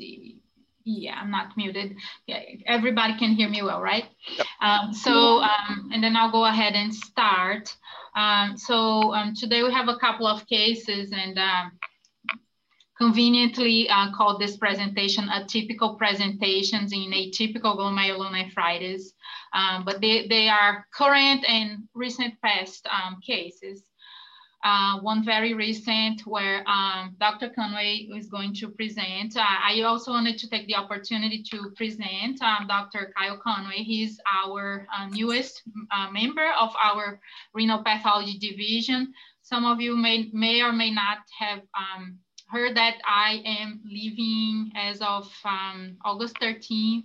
see. Yeah, I'm not muted. Yeah, everybody can hear me well, right? Yep. Um, so, um, and then I'll go ahead and start. Um, so um, today we have a couple of cases and um, conveniently uh, called this presentation atypical presentations in atypical glomerulonephritis, um, but they, they are current and recent past cases uh, one very recent where um, Dr. Conway is going to present. Uh, I also wanted to take the opportunity to present um, Dr. Kyle Conway. He's our uh, newest uh, member of our renal pathology division. Some of you may, may or may not have um, heard that I am leaving as of um, August 13th.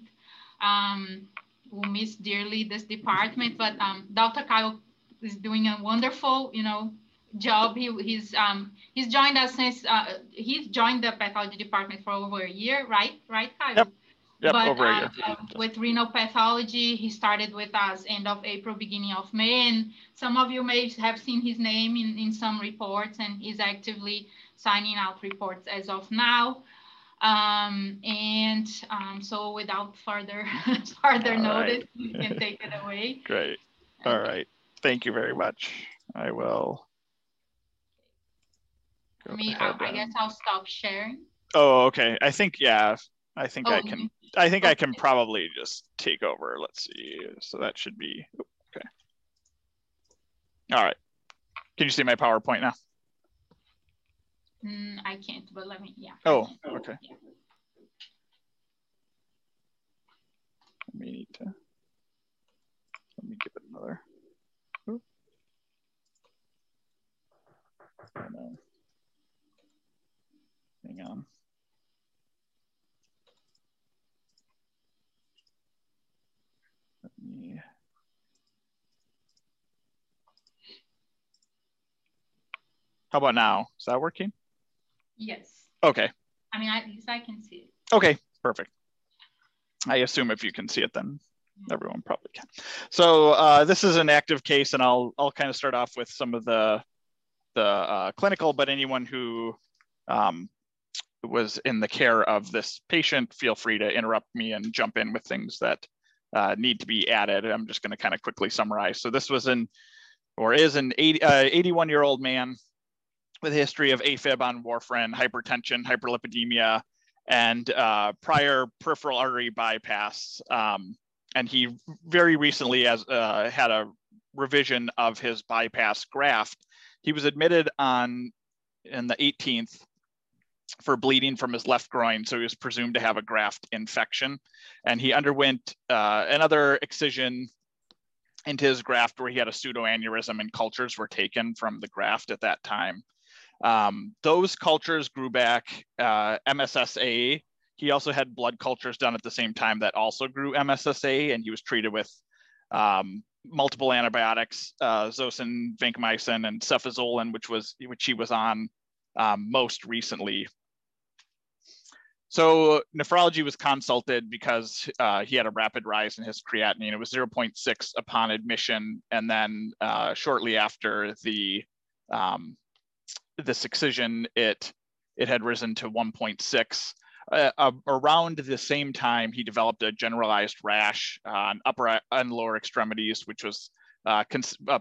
Um, we'll miss dearly this department, but um, Dr. Kyle is doing a wonderful, you know, job. He, he's um, he's joined us since uh, he's joined the pathology department for over a year, right? Right, Kyle? Yep. Yep, but, over a year. Uh, with renal pathology, he started with us end of April, beginning of May, and some of you may have seen his name in, in some reports, and he's actively signing out reports as of now. Um, and um, so, without further further All notice, right. you can take it away. Great. All right. Thank you very much. I will I mean, I, I, guess I'll stop sharing. Oh, okay. I think yeah. I think oh, I can. I think okay. I can probably just take over. Let's see. So that should be okay. All right. Can you see my PowerPoint now? Mm, I can't, but let me. Yeah. Oh, okay. Yeah. Let me need to. Let me give it another. Oh, Hang on. Let me. How about now? Is that working? Yes. Okay. I mean, at least I can see it. Okay, perfect. I assume if you can see it, then everyone probably can. So uh, this is an active case, and I'll I'll kind of start off with some of the the uh, clinical, but anyone who um, was in the care of this patient, feel free to interrupt me and jump in with things that uh, need to be added. I'm just going to kind of quickly summarize. So this was an, or is an 80, uh, 81 year old man with a history of AFib on warfarin, hypertension, hyperlipidemia, and uh, prior peripheral artery bypass. Um, and he very recently has uh, had a revision of his bypass graft. He was admitted on in the 18th for bleeding from his left groin. So he was presumed to have a graft infection. And he underwent uh, another excision into his graft where he had a pseudoaneurysm and cultures were taken from the graft at that time. Um, those cultures grew back uh, MSSA. He also had blood cultures done at the same time that also grew MSSA, and he was treated with um, multiple antibiotics, uh, zosyn, vancomycin, and cefazolin, which was which he was on um, most recently. So nephrology was consulted because uh, he had a rapid rise in his creatinine. It was 0.6 upon admission, and then uh, shortly after the um, this excision, it it had risen to 1.6. Uh, uh, around the same time, he developed a generalized rash on upper and lower extremities, which was uh,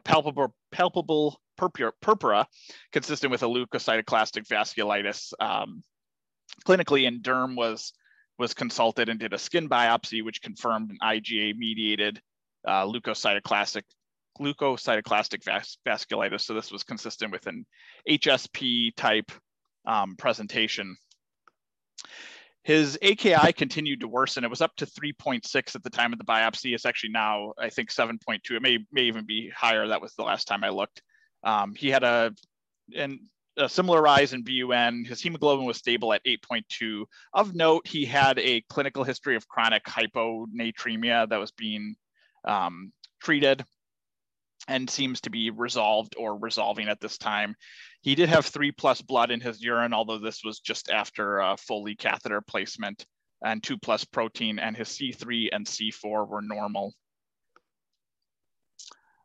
palpable, palpable purpura, consistent with a leukocytoclastic vasculitis. Um, clinically, and Derm was was consulted and did a skin biopsy, which confirmed an IgA-mediated uh, leukocytoclastic leukocytoclastic vas vasculitis. So this was consistent with an HSP type um, presentation. His AKI continued to worsen. It was up to 3.6 at the time of the biopsy. It's actually now, I think, 7.2. It may, may even be higher. That was the last time I looked. Um, he had a, and a similar rise in BUN. His hemoglobin was stable at 8.2. Of note, he had a clinical history of chronic hyponatremia that was being um, treated and seems to be resolved or resolving at this time. He did have three plus blood in his urine, although this was just after a Foley catheter placement and two plus protein, and his C3 and C4 were normal.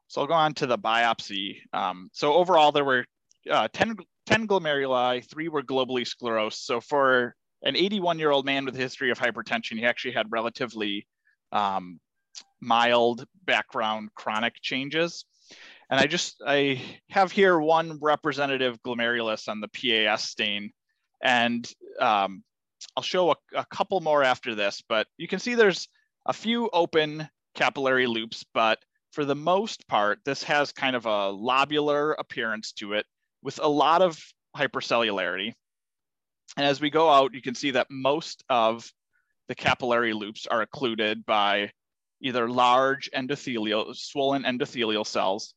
So I'll go on to the biopsy. Um, so overall, there were uh, 10, 10 glomeruli, three were globally sclerosed. So for an 81 year old man with a history of hypertension. He actually had relatively um, mild background chronic changes. And I just, I have here one representative glomerulus on the PAS stain. And um, I'll show a, a couple more after this, but you can see there's a few open capillary loops, but for the most part, this has kind of a lobular appearance to it with a lot of hypercellularity. And as we go out, you can see that most of the capillary loops are occluded by either large endothelial, swollen endothelial cells,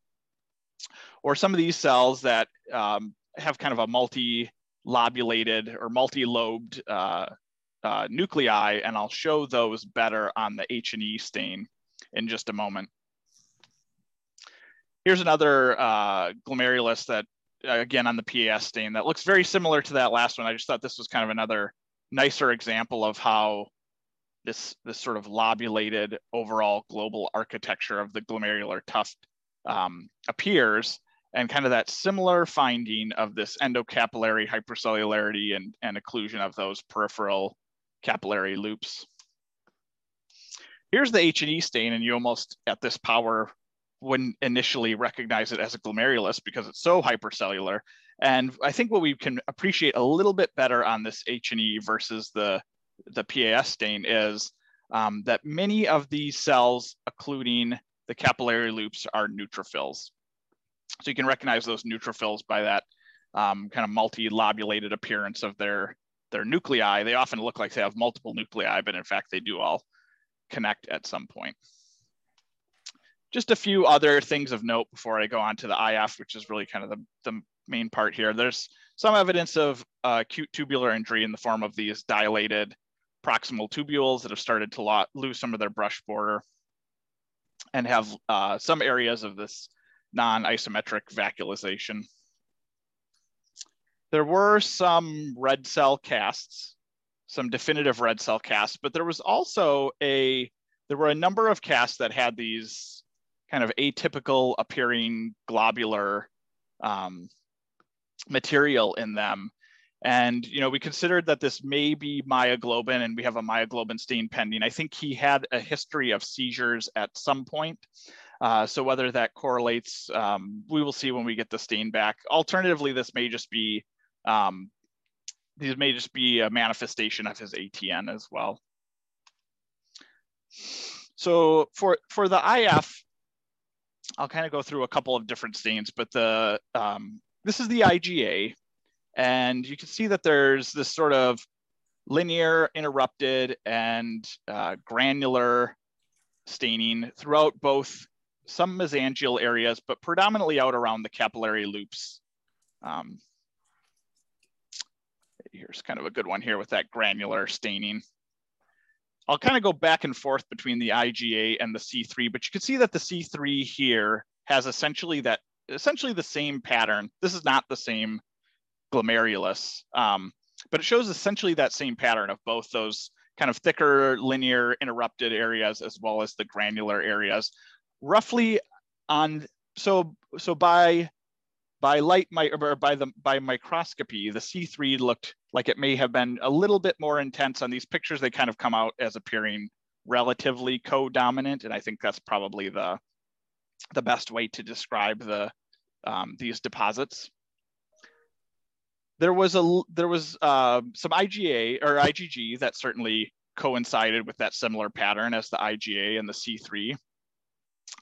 or some of these cells that um, have kind of a multi-lobulated or multi-lobed uh, uh, nuclei, and I'll show those better on the H&E stain in just a moment. Here's another uh, glomerulus that, again, on the PAS stain that looks very similar to that last one. I just thought this was kind of another nicer example of how this, this sort of lobulated overall global architecture of the glomerular tuft um, appears and kind of that similar finding of this endocapillary hypercellularity and, and occlusion of those peripheral capillary loops. Here's the H&E stain, and you almost, at this power, wouldn't initially recognize it as a glomerulus because it's so hypercellular. And I think what we can appreciate a little bit better on this H&E versus the, the PAS stain is um, that many of these cells, including the capillary loops, are neutrophils. So you can recognize those neutrophils by that um, kind of multi-lobulated appearance of their, their nuclei. They often look like they have multiple nuclei, but in fact they do all connect at some point. Just a few other things of note before I go on to the IF, which is really kind of the, the main part here. There's some evidence of uh, acute tubular injury in the form of these dilated proximal tubules that have started to lose some of their brush border and have uh, some areas of this non-isometric vacuolization. There were some red cell casts some definitive red cell casts, but there was also a, there were a number of casts that had these kind of atypical appearing globular um, material in them. And, you know, we considered that this may be myoglobin and we have a myoglobin stain pending. I think he had a history of seizures at some point. Uh, so whether that correlates, um, we will see when we get the stain back. Alternatively, this may just be um, these may just be a manifestation of his ATN as well. So for, for the IF, I'll kind of go through a couple of different stains, but the um, this is the IgA, and you can see that there's this sort of linear, interrupted, and uh, granular staining throughout both some mesangial areas, but predominantly out around the capillary loops. Um, here's kind of a good one here with that granular staining. I'll kind of go back and forth between the IgA and the C3, but you can see that the C3 here has essentially that essentially the same pattern. This is not the same glomerulus, um, but it shows essentially that same pattern of both those kind of thicker linear interrupted areas as well as the granular areas. Roughly on, so, so by by light or by the by microscopy, the C3 looked like it may have been a little bit more intense on these pictures. They kind of come out as appearing relatively co-dominant, and I think that's probably the the best way to describe the um, these deposits. There was a there was uh, some IgA or IgG that certainly coincided with that similar pattern as the IgA and the C3.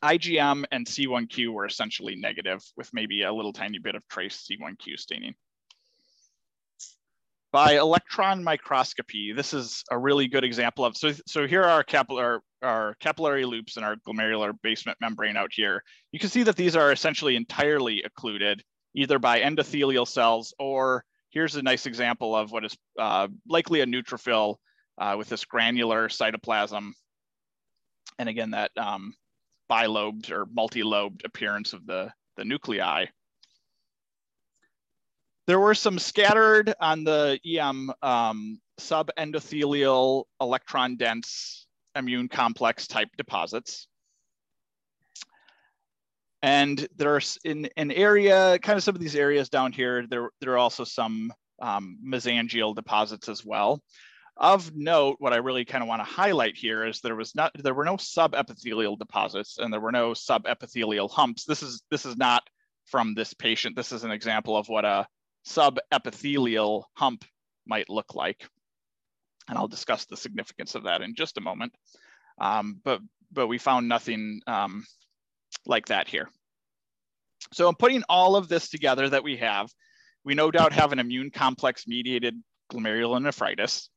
IgM and C1q were essentially negative with maybe a little tiny bit of trace C1q staining. By electron microscopy, this is a really good example of, so, so here are our, capillary, our capillary loops and our glomerular basement membrane out here. You can see that these are essentially entirely occluded either by endothelial cells or here's a nice example of what is uh, likely a neutrophil uh, with this granular cytoplasm. And again, that um, bilobed or multi-lobed appearance of the, the nuclei. There were some scattered on the EM um, subendothelial electron dense immune complex type deposits. And there's in an area, kind of some of these areas down here, there, there are also some um, mesangial deposits as well. Of note, what I really kind of want to highlight here is there was not there were no subepithelial deposits and there were no subepithelial humps. This is this is not from this patient. This is an example of what a subepithelial hump might look like. And I'll discuss the significance of that in just a moment. Um, but but we found nothing um, like that here. So I'm putting all of this together that we have. We no doubt have an immune complex mediated glomerulonephritis.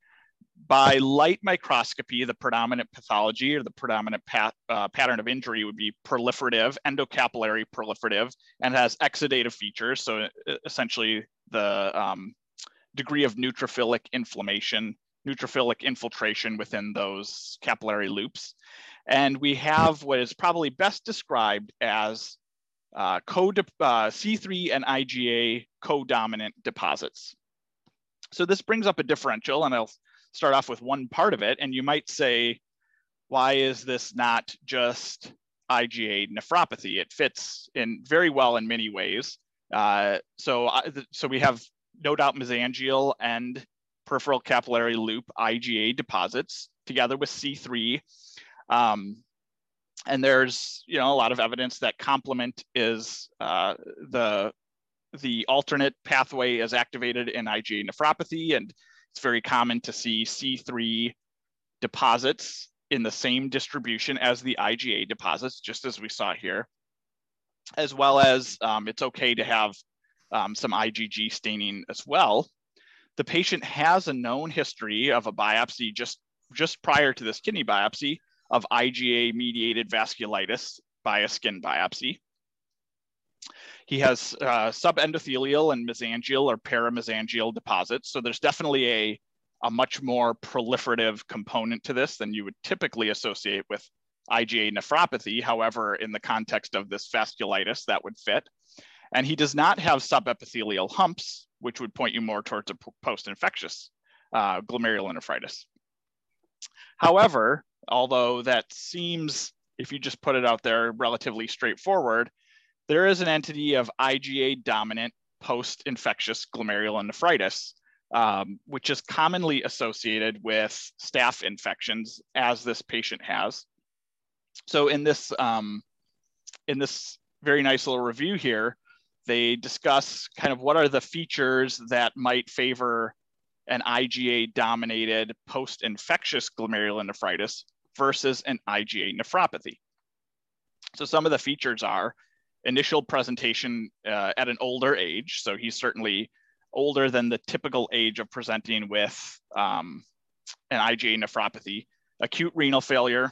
By light microscopy, the predominant pathology or the predominant pat, uh, pattern of injury would be proliferative, endocapillary proliferative, and has exudative features. So essentially the um, degree of neutrophilic inflammation, neutrophilic infiltration within those capillary loops. And we have what is probably best described as uh, co uh, C3 and IgA co-dominant deposits. So this brings up a differential and I'll start off with one part of it. And you might say, why is this not just IgA nephropathy? It fits in very well in many ways. Uh, so, uh, so we have no doubt mesangial and peripheral capillary loop IgA deposits together with C3 um, and there's you know a lot of evidence that complement is uh, the the alternate pathway is activated in IgA nephropathy, and it's very common to see C3 deposits in the same distribution as the IgA deposits, just as we saw here, as well as um, it's okay to have um, some IgG staining as well. The patient has a known history of a biopsy just, just prior to this kidney biopsy of IgA mediated vasculitis by a skin biopsy. He has uh, subendothelial and mesangial or paramesangial deposits. So there's definitely a, a much more proliferative component to this than you would typically associate with IgA nephropathy. However, in the context of this vasculitis, that would fit. And he does not have subepithelial humps, which would point you more towards a post-infectious uh, glomerulonephritis. However, although that seems, if you just put it out there, relatively straightforward, there is an entity of IgA dominant post-infectious glomerulonephritis, um, which is commonly associated with staph infections, as this patient has. So in this um, in this very nice little review here, they discuss kind of what are the features that might favor an IgA dominated post infectious glomerulonephritis versus an IgA nephropathy. So some of the features are initial presentation uh, at an older age. So he's certainly older than the typical age of presenting with um, an IgA nephropathy, acute renal failure,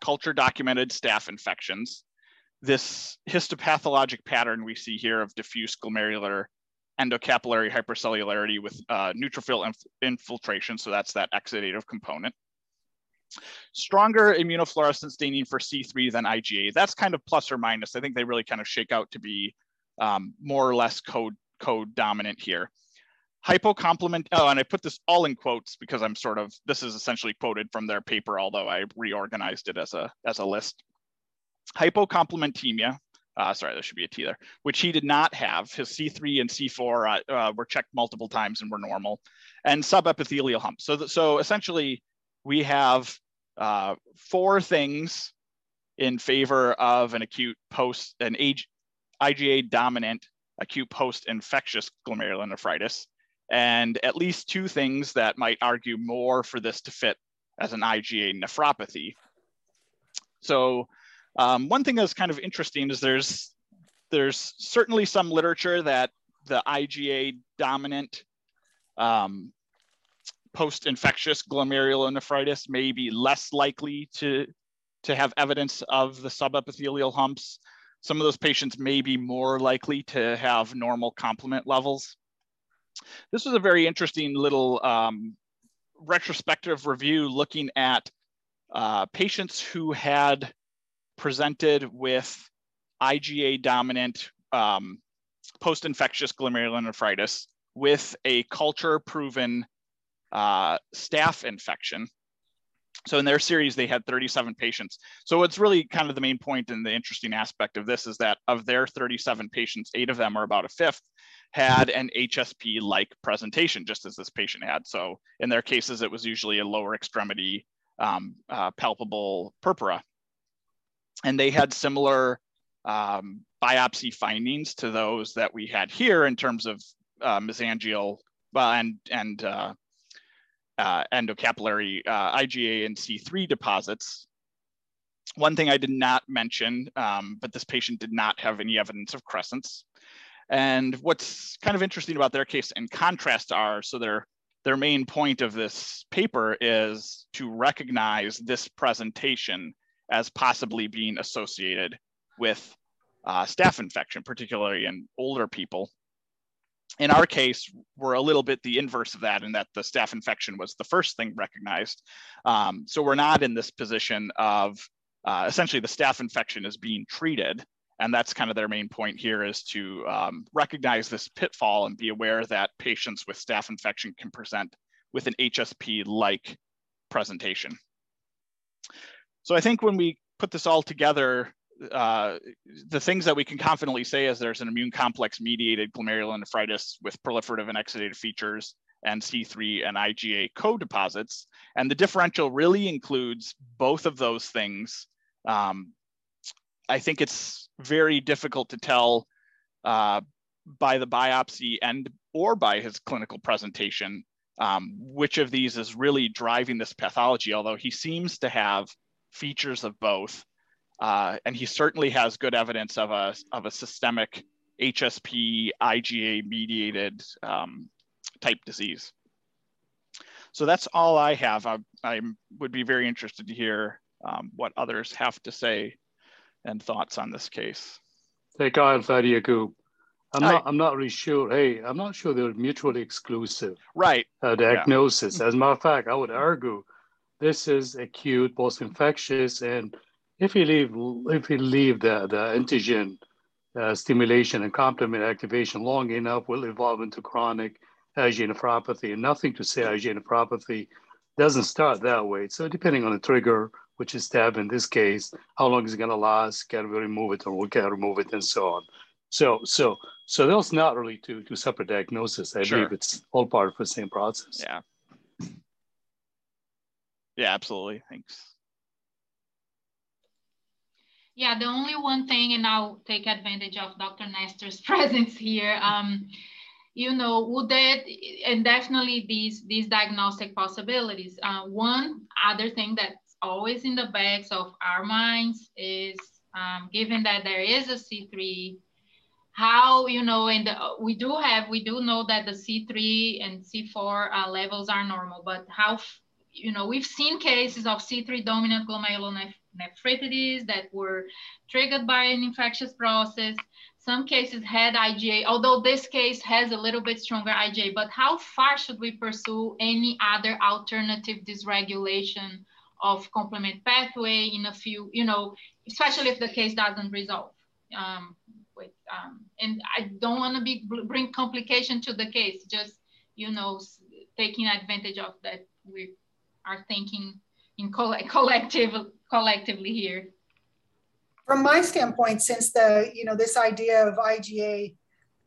culture documented staph infections. This histopathologic pattern we see here of diffuse glomerular endocapillary hypercellularity with uh, neutrophil inf infiltration. So that's that exudative component. Stronger immunofluorescent staining for C3 than IgA. That's kind of plus or minus. I think they really kind of shake out to be um, more or less code, code dominant here. Hypocomplement, oh, and I put this all in quotes because I'm sort of, this is essentially quoted from their paper, although I reorganized it as a, as a list. Hypocomplementemia, uh, sorry, there should be a T there, which he did not have. His C3 and C4 uh, uh, were checked multiple times and were normal, and subepithelial hump. So, so essentially, we have uh, four things in favor of an acute post, an age, IgA dominant acute post-infectious glomerulonephritis, and at least two things that might argue more for this to fit as an IgA nephropathy. So um, one thing that's kind of interesting is there's there's certainly some literature that the IgA dominant um, post-infectious glomerulonephritis may be less likely to, to have evidence of the subepithelial humps. Some of those patients may be more likely to have normal complement levels. This was a very interesting little um, retrospective review looking at uh, patients who had presented with IgA dominant um, post-infectious glomerulonephritis with a culture proven uh, staph infection. So in their series, they had 37 patients. So what's really kind of the main point and the interesting aspect of this is that of their 37 patients, eight of them are about a fifth, had an HSP-like presentation, just as this patient had. So in their cases, it was usually a lower extremity um, uh, palpable purpura. And they had similar um, biopsy findings to those that we had here in terms of uh, mesangial uh, and, and uh, uh, endocapillary uh, IgA and C3 deposits. One thing I did not mention, um, but this patient did not have any evidence of crescents. And what's kind of interesting about their case in contrast are, so their, their main point of this paper is to recognize this presentation as possibly being associated with uh, staph infection, particularly in older people. In our case, we're a little bit the inverse of that in that the staph infection was the first thing recognized. Um, so we're not in this position of uh, essentially the staph infection is being treated and that's kind of their main point here is to um, recognize this pitfall and be aware that patients with staph infection can present with an HSP-like presentation. So I think when we put this all together, uh, the things that we can confidently say is there's an immune complex mediated glomerulonephritis with proliferative and exudative features and C3 and IgA co-deposits. And the differential really includes both of those things um, I think it's very difficult to tell uh, by the biopsy and or by his clinical presentation um, which of these is really driving this pathology, although he seems to have features of both. Uh, and he certainly has good evidence of a, of a systemic HSP IgA mediated um, type disease. So that's all I have. I, I would be very interested to hear um, what others have to say and thoughts on this case. Hey, Kyle Fadiaku. I'm not. I'm not really sure. Hey, I'm not sure they're mutually exclusive. Right. Uh, diagnosis. Yeah. As a matter of fact, I would argue this is acute, post-infectious, and if you leave, if you leave the the antigen uh, stimulation and complement activation long enough, will evolve into chronic IgA nephropathy. And nothing to say IgA nephropathy doesn't start that way. So depending on the trigger, which is staph in this case, how long is it going to last? Can we remove it or we can remove it and so on. So, so, so that's not really two, two separate diagnoses. I sure. believe it's all part of the same process. Yeah. Yeah, absolutely. Thanks. Yeah, the only one thing, and I'll take advantage of Dr. Nestor's presence here. Um, you know, would that, and definitely these, these diagnostic possibilities. Uh, one other thing that always in the backs of our minds is um, given that there is a C3, how, you know, and the, we do have, we do know that the C3 and C4 uh, levels are normal, but how, you know, we've seen cases of C3 dominant glomerulonephritis that were triggered by an infectious process. Some cases had IgA, although this case has a little bit stronger IgA, but how far should we pursue any other alternative dysregulation of complement pathway in a few, you know, especially if the case doesn't resolve. Um, with, um, and I don't want to be bring complication to the case, just, you know, taking advantage of that we are thinking in coll collective, collectively here. From my standpoint, since the, you know, this idea of IgA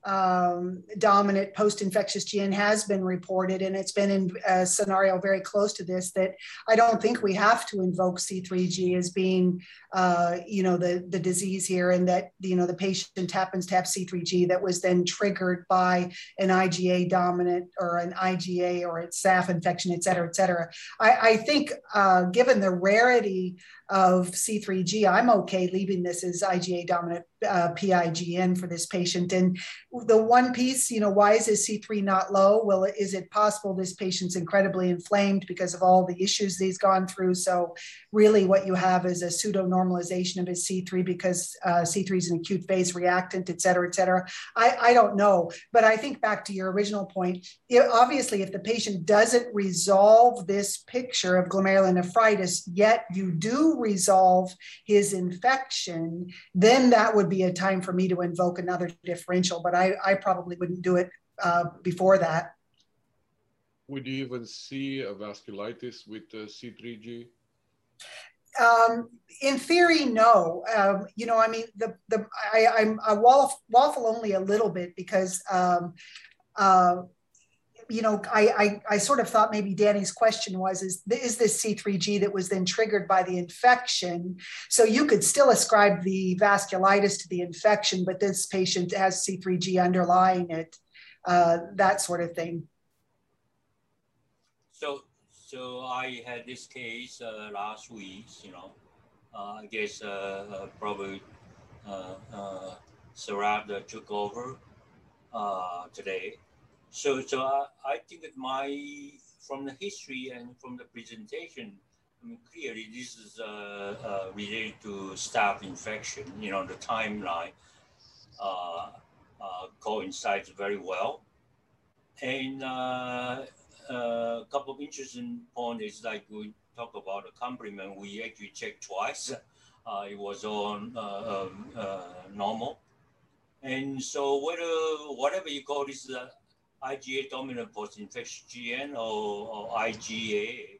um, dominant post-infectious GN has been reported, and it's been in a scenario very close to this. That I don't think we have to invoke C3G as being, uh, you know, the the disease here, and that you know the patient happens to have C3G that was then triggered by an IgA dominant or an IgA or a staph infection, et cetera, et cetera. I, I think, uh, given the rarity of C3G, I'm okay leaving this as IgA dominant uh, PIGN for this patient. And the one piece, you know, why is his C3 not low? Well, is it possible this patient's incredibly inflamed because of all the issues he's gone through? So, really, what you have is a pseudo normalization of his C3 because uh, C3 is an acute phase reactant, et cetera, et cetera. I, I don't know. But I think back to your original point, it, obviously, if the patient doesn't resolve this picture of glomerulonephritis, yet you do resolve his infection, then that would be a time for me to invoke another differential, but I, I probably wouldn't do it uh, before that. Would you even see a vasculitis with uh, C3G? um, in theory, no. Um, you know, I mean, the the I, I'm I waffle, waffle only a little bit because um, uh, you know, I, I, I sort of thought maybe Danny's question was, is, is this C3G that was then triggered by the infection? So you could still ascribe the vasculitis to the infection, but this patient has C3G underlying it, uh, that sort of thing. So, so I had this case uh, last week, you know, uh, I guess uh, uh, probably uh, Sarad took over today. So, so I, I think that my, from the history and from the presentation, I mean, clearly this is uh, uh, related to staph infection, you know, the timeline uh, uh coincides very well. And uh, uh, a couple of interesting points is like we talk about the complement, we actually checked twice. it was on um, normal. And so whether, whatever you call this IgA dominant post-infectious GN or, or, IgA,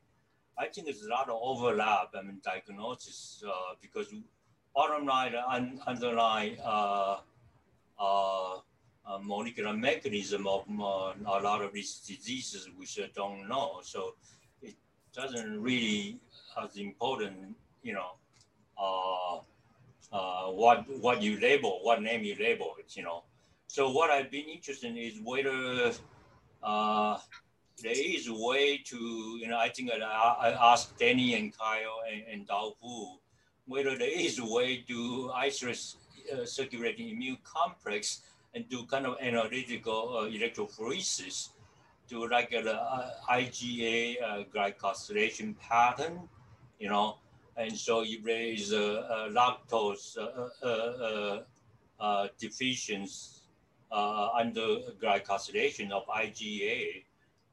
I think there's a lot of overlap, I mean, diagnosis, uh, because bottom line, un, underlying uh, uh, uh, molecular mechanism of uh, a lot of these diseases we don't know. So it doesn't really as important, you know, uh, what what you label, what name you label it, you know. So what I've been interested in is whether uh, there is a way to, you know, I think I, I asked Danny and Kyle and, and Dao Fu whether there is a way to isolate uh, circulating immune complex and do kind of analytical uh, electrophoresis to like an uh, IgA uh, glycosylation pattern, you know, and so if there is a, galactose uh, uh, uh, deficiency uh, under glycosylation of IgA,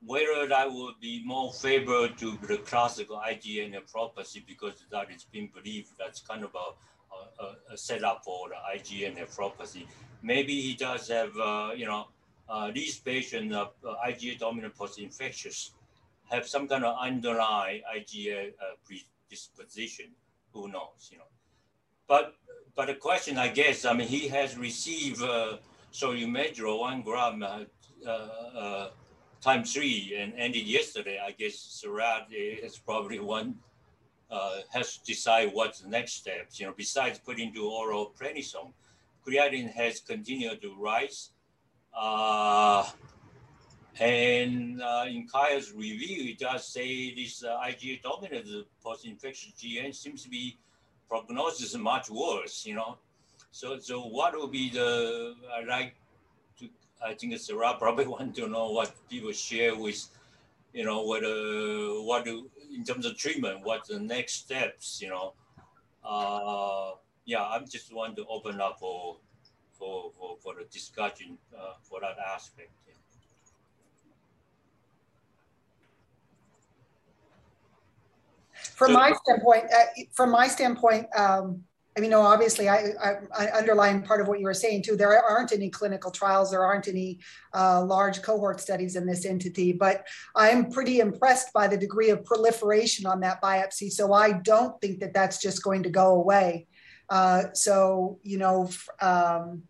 whether that would be more favorable to the classical IgA nephropathy because that is being believed that's kind of a, a, a setup for the IgA nephropathy. Maybe he does have, uh, you know, uh, these patients of uh, IgA dominant post-infectious have some kind of underlying IgA uh, predisposition. Who knows, you know? But but the question, I guess, I mean, he has received uh, Solu-Medrol one gram uh, uh, uh, times three and ended yesterday. I guess Sarad is probably one uh, has to decide what's the next steps. You know, besides putting to oral prednisone, creatinine has continued to rise. Uh, and uh, in Kyle's review, it does say this uh, IgA dominant post-infectious GN seems to be prognosis much worse, you know. So, so what will be the, I like to, I think Sarad probably want to know what people share with, you know, what, uh, what do, in terms of treatment, what the next steps, you know. Uh, yeah, I'm just want to open up for, for, for, for the discussion uh, for that aspect. From so, my standpoint, uh, from my standpoint, um, I mean, no, obviously, I, I, I, underline part of what you were saying too. There aren't any clinical trials, there aren't any uh, large cohort studies in this entity, but I'm pretty impressed by the degree of proliferation on that biopsy. So I don't think that that's just going to go away. Uh, so, you know, um,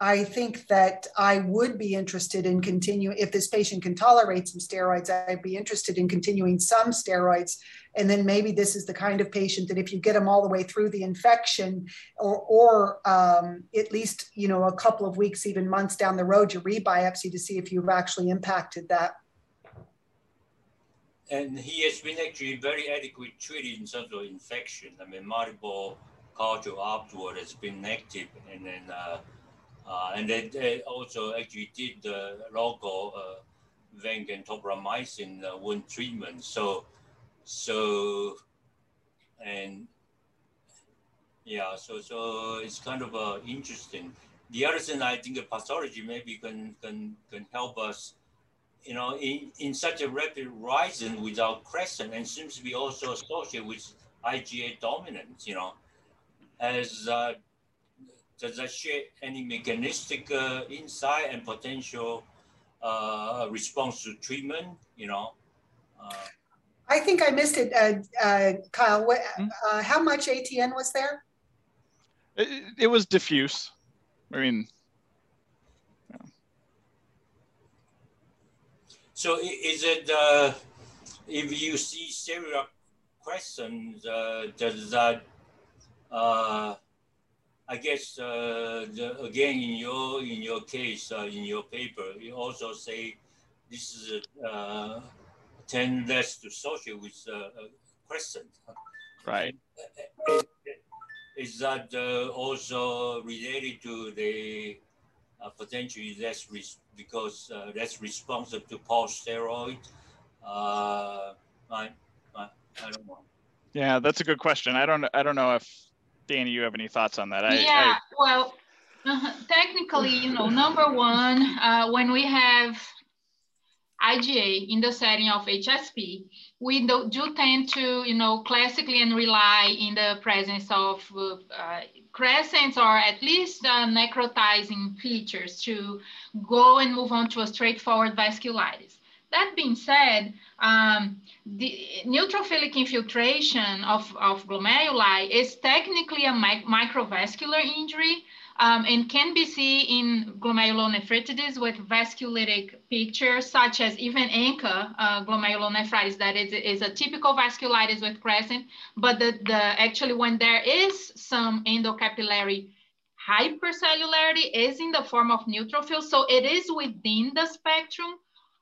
I think that I would be interested in continuing, if this patient can tolerate some steroids, I'd be interested in continuing some steroids. And then maybe this is the kind of patient that if you get them all the way through the infection or, or um, at least, you know, a couple of weeks, even months down the road, you rebiopsy to see if you've actually impacted that. And he has been actually very adequately treated in terms of infection. I mean, multiple culture afterward has been negative and then uh, uh, and they, they, also actually did the local uh, vancomycin uh, wound treatment. So, so, and yeah, so so it's kind of uh, interesting. The other thing I think pathology maybe can can can help us, you know, in, in such a rapid rising without crescent and seems to be also associated with IgA dominance, you know, as uh, does that share any mechanistic uh, insight and potential uh, response to treatment? You know. I think I missed it, uh, uh, Kyle. What, Hmm? uh, how much ATN was there? It, it was diffuse. I mean, So is it, uh, if you see several questions, uh, does that, uh, I guess, uh, the, again, in your, in your case, uh, in your paper, you also say this is, uh, ten less to associate with, uh, a question. right. Is that uh, also related to the uh, potentially less res- because uh, less responsive to post steroid? Uh, I, I, I don't know. Yeah, that's a good question. I don't I don't know if Danny, you have any thoughts on that? I, yeah, well, uh, technically, you know, number one, uh, when we have IgA in the setting of HSP, we do, do tend to, you know, classically and rely in the presence of uh, crescents or at least uh, necrotizing features to go and move on to a straightforward vasculitis. That being said, um, the neutrophilic infiltration of, of glomeruli is technically a mic microvascular injury um, and can be seen in glomerulonephritides with vasculitic pictures, such as even ANCA uh, glomerulonephritis, that is, is a typical vasculitis with crescent, but the, the actually when there is some endocapillary hypercellularity is in the form of neutrophils, so it is within the spectrum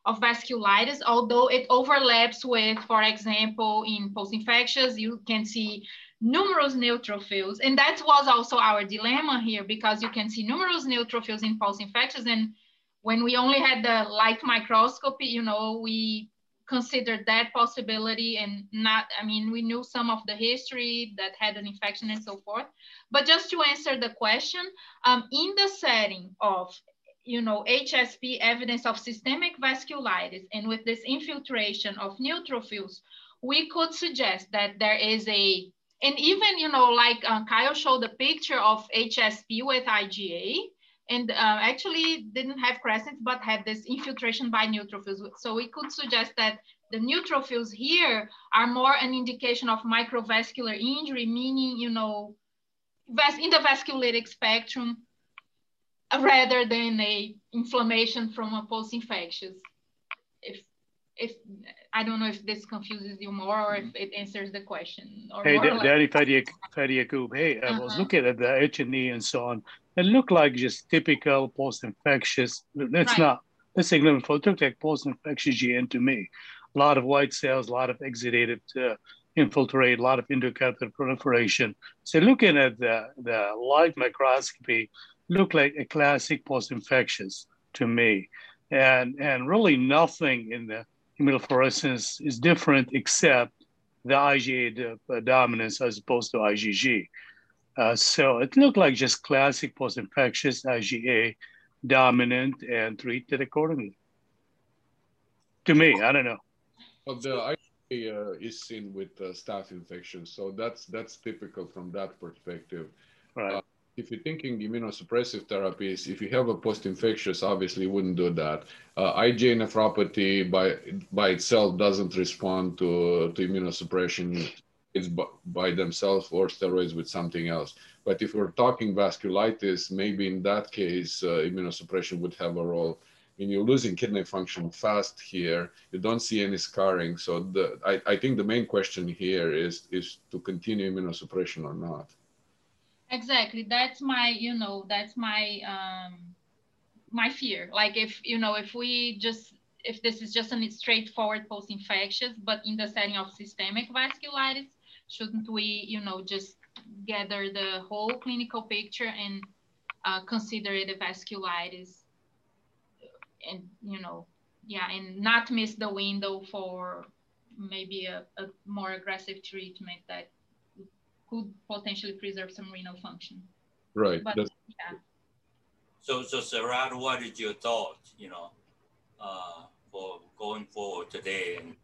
of vasculitis, although it overlaps with, for example, in post-infectious, you can see numerous neutrophils. And that was also our dilemma here because you can see numerous neutrophils in pulse infections. And when we only had the light microscopy, you know, we considered that possibility and not, I mean, we knew some of the history that had an infection and so forth. But just to answer the question, um, in the setting of you know, HSP evidence of systemic vasculitis and with this infiltration of neutrophils, we could suggest that there is a, and even, you know, like uh, Kyle showed the picture of HSP with IgA and uh, actually didn't have crescents, but had this infiltration by neutrophils. So we could suggest that the neutrophils here are more an indication of microvascular injury, meaning, you know, in the vasculitic spectrum, rather than a inflammation from a post-infectious. If if I don't know if this confuses you more or if it answers the question. Or Hey, more Da- like- Danny Fadia, Fadia Hey, I was looking at the H and E and so on. It looked like just typical post-infectious. That's Right. not. That's significant. It looked like post-infectious GN to me. A lot of white cells, a lot of exudated uh, infiltrate, a lot of endocapillary proliferation. So looking at the the light microscopy, looked like a classic post-infectious to me, and and really nothing in the immunofluorescence is different except the IgA uh, dominance as opposed to IgG. Uh, so it looked like just classic post-infectious IgA dominant and treated accordingly. To me, I don't know. Well, the IgA uh, is seen with uh, staph infections, so that's that's typical from that perspective. Right. If you're thinking immunosuppressive therapies, if you have a post-infectious, obviously wouldn't do that. Uh, IgA nephropathy by by itself doesn't respond to to immunosuppression. It's by, themselves or steroids with something else. But if we're talking vasculitis, maybe in that case, uh, immunosuppression would have a role. When you're losing kidney function fast here, you don't see any scarring. So the, I, I think the main question here is, is to continue immunosuppression or not. Exactly. That's my, you know, that's my um my fear. Like if, you know, if we just if this is just a straightforward post-infectious, but in the setting of systemic vasculitis, shouldn't we, you know, just gather the whole clinical picture and uh, consider it a vasculitis and, you know, yeah, and not miss the window for maybe a, a more aggressive treatment that could potentially preserve some renal function. Right. But- Yeah. So, so Sarad, what is your thought, you know, uh, for going forward today? And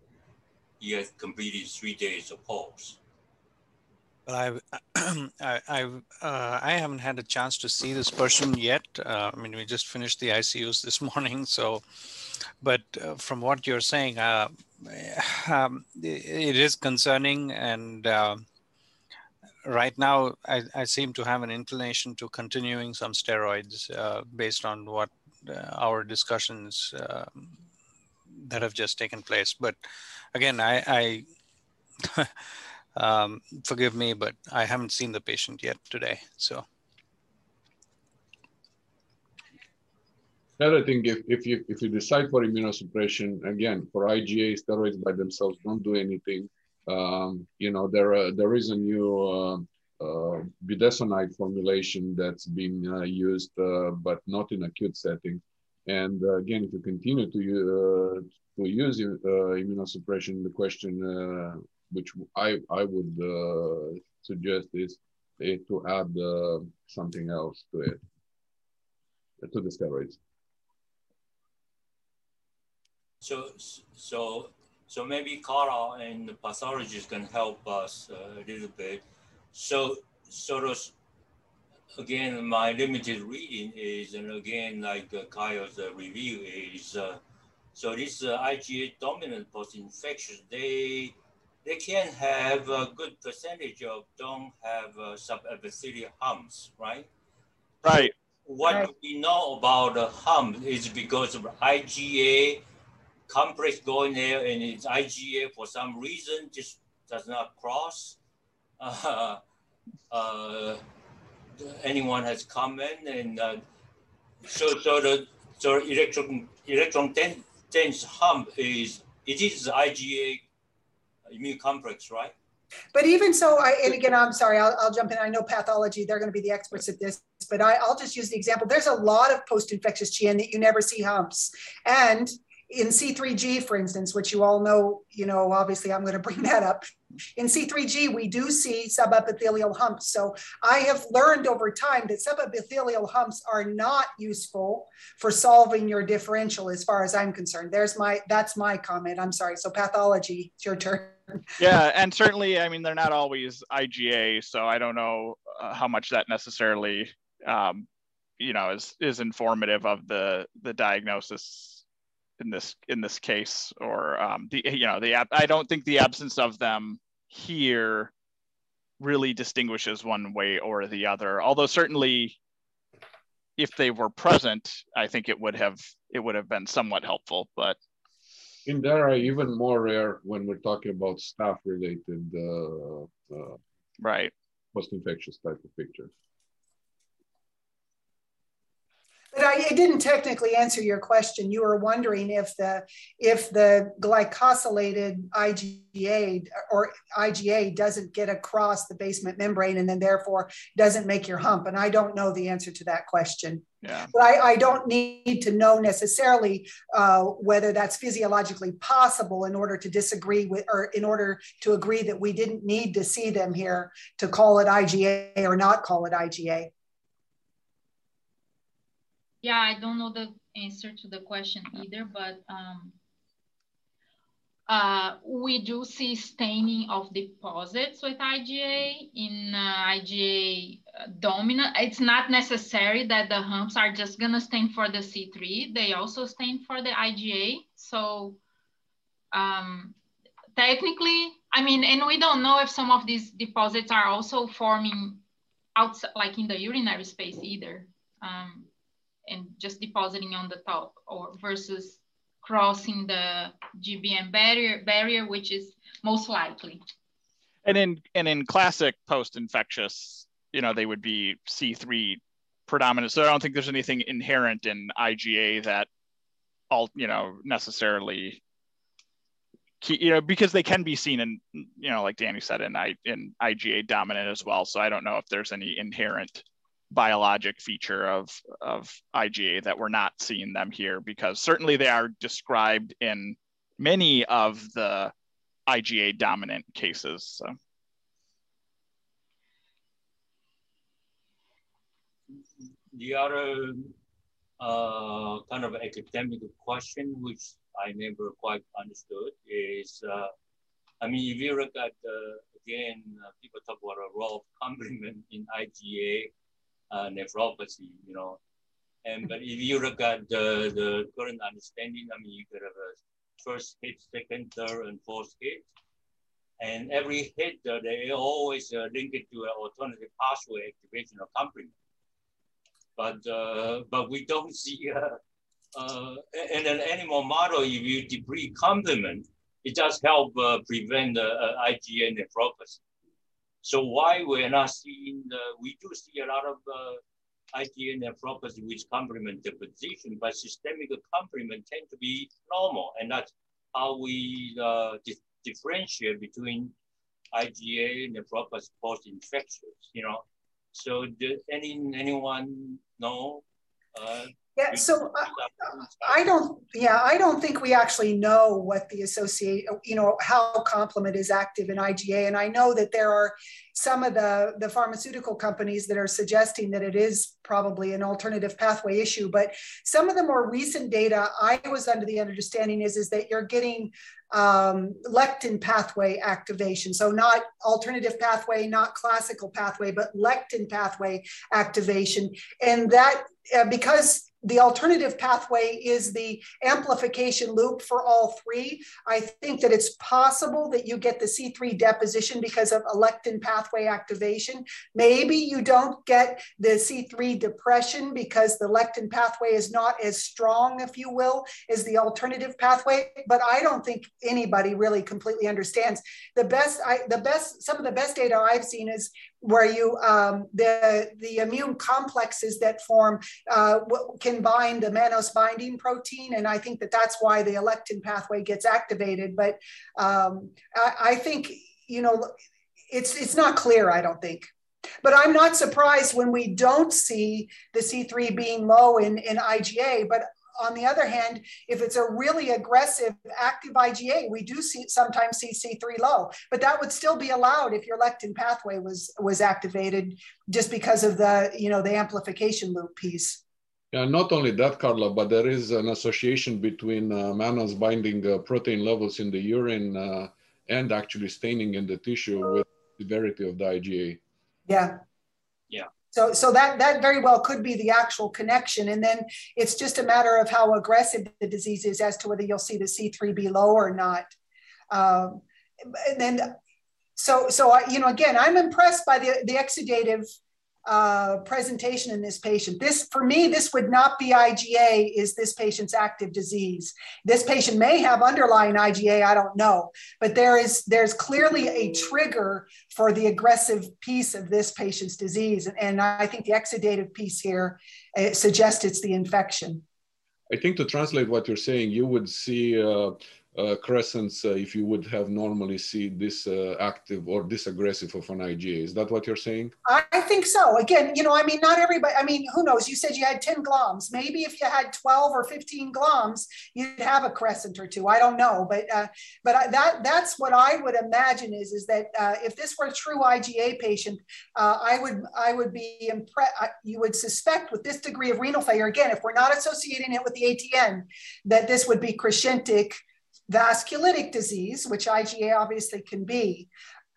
you have completed three days of pulse. Well, I've, I, I've, uh, I haven't had a chance to see this person yet. Uh, I mean, we just finished the ICUs this morning, so. But uh, from what you're saying, uh, um, it is concerning, and uh, right now I, I, seem to have an inclination to continuing some steroids uh, based on what our discussions um, that have just taken place. But again, I. I Um, forgive me, but I haven't seen the patient yet today. So. Another thing, if, if you if you decide for immunosuppression, again, for IgA, steroids by themselves don't do anything. Um, you know, there uh, there is a new uh, uh, budesonide formulation that's been uh, used, uh, but not in acute setting. And uh, again, if you continue to to use immunosuppression, the question which I I would suggest is to add something else to it to the steroids. So so so maybe Carl and the pathologist can help us uh, a little bit. So sort of again, my limited reading is, and again, like uh, Kyle's uh, review is, uh, so this uh, IgA dominant post-infectious, they they can have a good percentage of don't have uh, subepithelial humps, right? Right. What right. we know about the hump is because of IgA complex going there and it's IgA for some reason just does not cross. Uh, uh, anyone has comment and uh, so so the so electron electron dense hump is it is IgA immune complex, right? But even so, I, and again, I'm sorry, I'll, I'll jump in. I know pathology, they're going to be the experts at this, but I, I'll just use the example. There's a lot of post-infectious GN that you never see humps. And in C3G, for instance, which you all know, you know, obviously I'm going to bring that up. In C3G, we do see subepithelial humps. So I have learned over time that subepithelial humps are not useful for solving your differential as far as I'm concerned. There's my, that's my comment. I'm sorry. So pathology, it's your turn. yeah, and certainly, I mean, they're not always IgA, so I don't know uh, how much that necessarily, um, you know, is is informative of the the diagnosis in this in this case or um, the you know the I don't think the absence of them here really distinguishes one way or the other. Although certainly if they were present I think it would have it would have been somewhat helpful but. In there are even more rare when we're talking about staph related uh, uh, right. post-infectious type of pictures I, it didn't technically answer your question. You were wondering if the if the glycosylated IgA or IgA doesn't get across the basement membrane and then therefore doesn't make your hump. And I don't know the answer to that question. Yeah. But I, I don't need to know necessarily uh, whether that's physiologically possible in order to disagree with, or in order to agree that we didn't need to see them here to call it IgA or not call it IgA. Yeah, I don't know the answer to the question either, but um, uh, we do see staining of deposits with IgA in uh, IgA uh, dominant. It's not necessary that the humps are just gonna stain for the C3. They also stain for the IgA. So um, technically, I mean, and we don't know if some of these deposits are also forming outside, like in the urinary space either. Um, and just depositing on the top or versus crossing the GBM barrier, barrier which is most likely. And in and in classic post-infectious, you know, they would be C3 predominant. So I don't think there's anything inherent in IgA that all, you know, necessarily you know because they can be seen in you know like danny said in i in iga dominant as well so i don't know if there's any inherent biologic feature of, of IgA that we're not seeing them here because certainly they are described in many of the IgA dominant cases. So. The other uh, kind of academic question, which I never quite understood, is uh, I mean, if you look at, uh, again, uh, people talk about a role of complement in IgA uh, nephropathy, you know. And but if you look at the, the current understanding, I mean, you could have a first hit, second, third, and fourth hit. And every hit, uh, they always uh, link it to an alternative pathway activation of complement. But, uh, but we don't see, uh, uh, in an animal model, if you deplete complement, it does help prevent IgA nephropathy. So why we're not seeing, the, we do see a lot of uh, IgA nephropathy with complement deposition, but systemic complement tend to be normal. And that's how we uh, di differentiate between IgA nephropathy post-infectious, you know. So did any, anyone know uh, yeah, so I, I, don't, yeah, I don't think we actually know what the associate, you know, how complement is active in IgA. And I know that there are some of the, the pharmaceutical companies that are suggesting that it is probably an alternative pathway issue. But some of the more recent data I was under the understanding is, is that you're getting um, lectin pathway activation. So not alternative pathway, not classical pathway, but lectin pathway activation. And that uh, because the alternative pathway is the amplification loop for all three. I think that it's possible that you get the C3 deposition because of lectin pathway activation. Maybe you don't get the C3 depression because the lectin pathway is not as strong, if you will, as the alternative pathway. But I don't think anybody really completely understands. The best, I, the best, some of the best data I've seen is where you um, the the immune complexes that form uh, can bind the mannose binding protein, and I think that that's why the lectin pathway gets activated. But um, I, I think you know it's it's not clear. I don't think. But I'm not surprised when we don't see the C3 being low in, in IgA. But on the other hand, if it's a really aggressive active IgA, we do see sometimes see C3 low, but that would still be allowed if your lectin pathway was was activated just because of the you know the amplification loop piece. Yeah, not only that, Carla, but there is an association between uh, mannose binding uh, protein levels in the urine uh, and actually staining in the tissue with severity of the IgA. Yeah. Yeah. So, so that, that very well could be the actual connection. And then it's just a matter of how aggressive the disease is as to whether you'll see the C3 be low or not. Um, and then, so, so I, you know, again, I'm impressed by the, the exudative uh, presentation in this patient. This, for me, this would not be IgA, is this patient's active disease. This patient may have underlying IgA, I don't know, but there is, there's clearly a trigger for the aggressive piece of this patient's disease. And, and I think the exudative piece here uh, suggests it's the infection. I think to translate what you're saying, you would see uh, crescents uh, if you would have normally see this uh, active or this aggressive of an IgA. Is that what you're saying? I think so. Again, you know, I mean, not everybody, I mean, who knows? You said you had 10 gloms. Maybe if you had 12 or 15 gloms, you'd have a crescent or two. I don't know. But uh, but I, that that's what I would imagine is, is that uh, if this were a true IgA patient, uh, I would I would be impressed. You would suspect with this degree of renal failure, again, if we're not associating it with the ATN, that this would be crescentic vasculitic disease, which IgA obviously can be.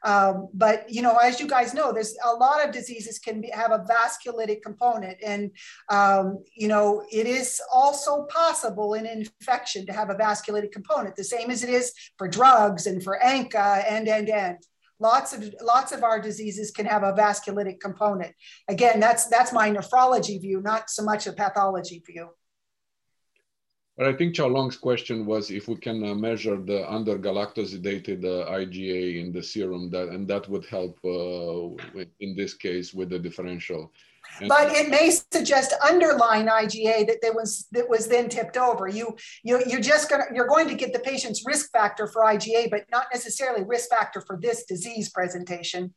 Um, but you know, as you guys know, there's a lot of diseases can be, have a vasculitic component, and um, you know, it is also possible in infection to have a vasculitic component, the same as it is for drugs and for ANCA and and and. Lots of lots of our diseases can have a vasculitic component. Again, that's that's my nephrology view, not so much a pathology view. But I think Chao Long's question was if we can uh, measure the undergalactosylated uh, IgA in the serum, that and that would help uh, in this case with the differential. And but it may suggest underlying IgA that there was that was then tipped over. You you you're just gonna you're going to get the patient's risk factor for IgA, but not necessarily risk factor for this disease presentation.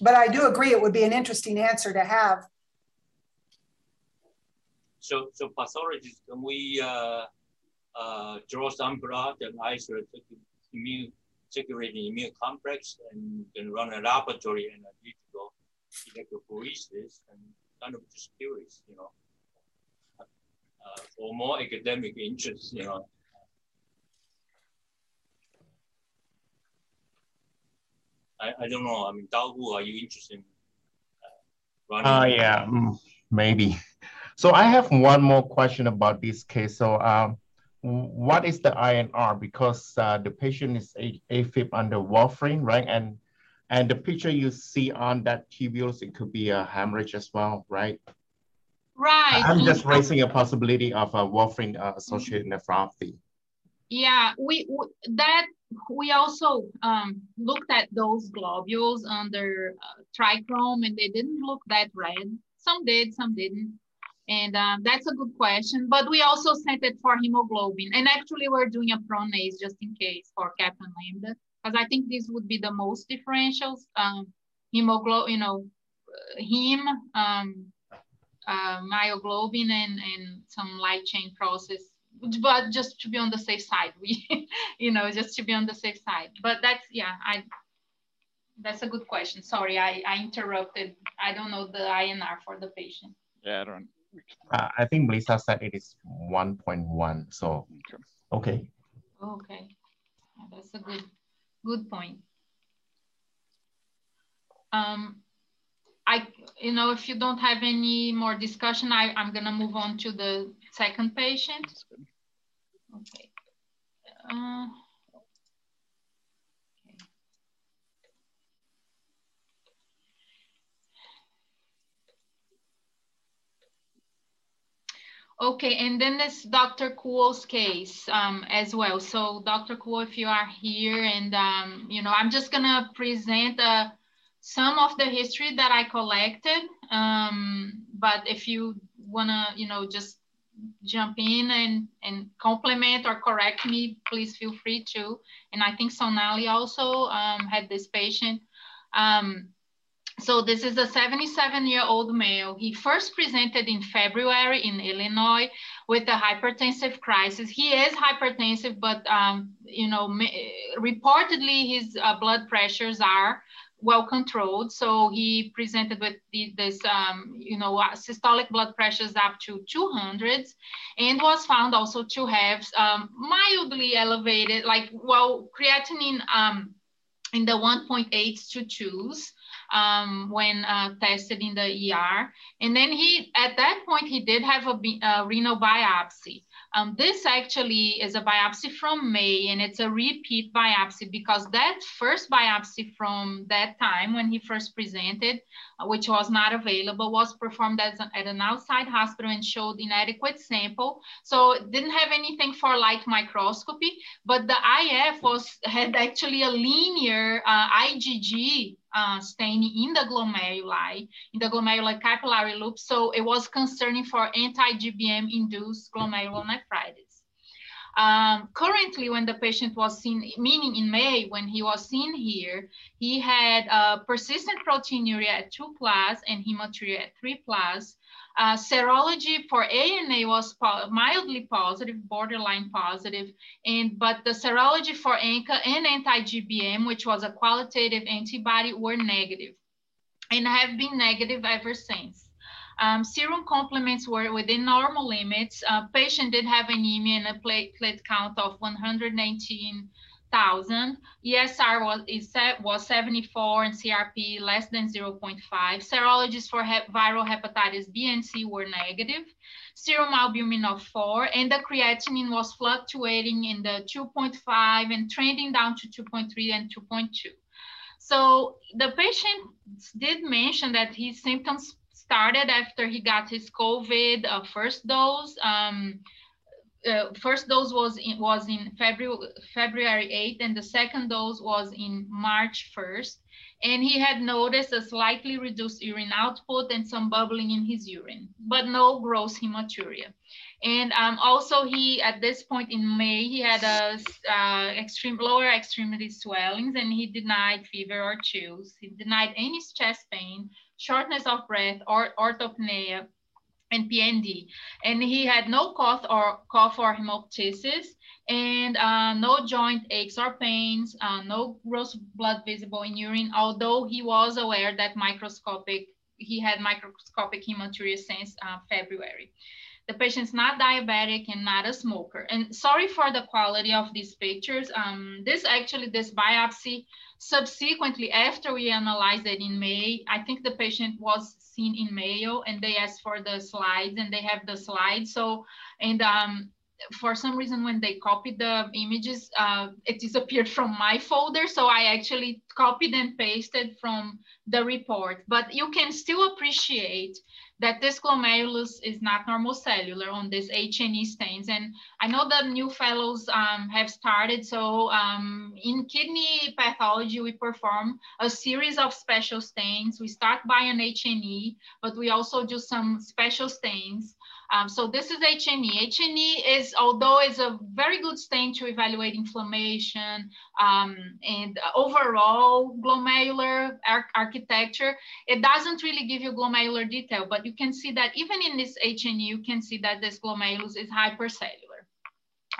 But I do agree it would be an interesting answer to have so, so pathologists, can we uh, uh, draw some blood and isolate immune, circulating immune complex and then run a laboratory and analytical electrophoresis and kind of just curious, you know, uh, for more academic interest, you know. I, I don't know. I mean, Dao are you interested in uh, running? Oh, yeah, mm, maybe. So I have one more question about this case. So um, what is the INR? Because uh, the patient is AFib under warfarin, right? And and the picture you see on that tubules, it could be a hemorrhage as well, right? Right. I'm just raising a possibility of a warfarin uh, associated nephropathy. Yeah, we, we that we also um, looked at those globules under uh, trichrome and they didn't look that red. Some did, some didn't. And um, that's a good question, but we also sent it for hemoglobin. And actually we're doing a pronase just in case for kappa lambda, because I think this would be the most differentials. Um, hemoglobin, you know, heme, um, uh, myoglobin and, and some light chain process but just to be on the safe side we you know just to be on the safe side but that's yeah i that's a good question sorry i i interrupted i don't know the inr for the patient yeah i don't uh, i think Melissa said it is 1.1 so okay. okay. That's a good good point. Um I, you know, if you don't have any more discussion, I, I'm gonna move on to the second patient. Okay. Uh, Okay, and then this Dr. Kuo's case um, as well. So Dr. Kuo, if you are here and, um, you know, I'm just gonna present uh, some of the history that I collected. Um, but if you wanna, you know, just jump in and, and compliment or correct me, please feel free to. And I think Sonali also um, had this patient. Um, so this is a 77 year old male. He first presented in February in Illinois with a hypertensive crisis. He is hypertensive, but um, you know, reportedly his uh, blood pressures are well controlled. So he presented with the, this, um, you know, uh, systolic blood pressures up to 200s and was found also to have um, mildly elevated, like, well, creatinine um, in the 1.8 to 2s um, when uh, tested in the ER. And then he, at that point, he did have a, a renal biopsy. Um, this actually is a biopsy from May and it's a repeat biopsy because that first biopsy from that time when he first presented, uh, which was not available, was performed as at an outside hospital and showed inadequate sample. So it didn't have anything for light microscopy, but the IF was had actually a linear uh, IgG uh, staining in the glomeruli, in the glomerular capillary loop. So it was concerning for anti-GBM induced glomerulonephritis. Um, currently, when the patient was seen, meaning in May, when he was seen here, he had uh, persistent proteinuria at 2 plus and hematuria at 3 plus. Uh, serology for ANA was po mildly positive, borderline positive, and but the serology for ANCA and anti-GBM, which was a qualitative antibody, were negative and have been negative ever since. Um, serum complements were within normal limits. Uh, patient did have anemia and a platelet count of 119 thousand. ESR was was 74 and CRP less than 0.5. Serologies for viral hepatitis B and C were negative. Serum albumin of 4 and the creatinine was fluctuating in the 2.5 and trending down to 2.3 and 2.2. So the patient did mention that his symptoms started after he got his COVID uh, first dose. Um, uh, first dose was in, was in February, February 8th, and the second dose was in March 1st. And he had noticed a slightly reduced urine output and some bubbling in his urine, but no gross hematuria. And um, also he, at this point in May, he had a uh, extreme lower extremity swellings and he denied fever or chills. He denied any chest pain, shortness of breath or orthopnea and PND. And he had no cough or cough or hemoptysis and uh, no joint aches or pains, uh, no gross blood visible in urine, although he was aware that microscopic, he had microscopic hematuria since uh, February. the patient's not diabetic and not a smoker. And sorry for the quality of these pictures. Um, this actually, this biopsy, subsequently after we analyzed it in May, I think the patient was seen in Mayo and they asked for the slides and they have the slides. So, and um, for some reason when they copied the images, uh, it disappeared from my folder. So I actually copied and pasted from the report. But you can still appreciate that this glomerulus is not normal cellular on this H&E stains. And I know that new fellows um, have started. So um, in kidney pathology, we perform a series of special stains. We start by an H&E, but we also do some special stains um, so this is H&E. H&E is, although it's a very good stain to evaluate inflammation um, and overall glomerular ar architecture, it doesn't really give you glomerular detail, but you can see that even in this H&E, you can see that this glomerulus is hypercellular.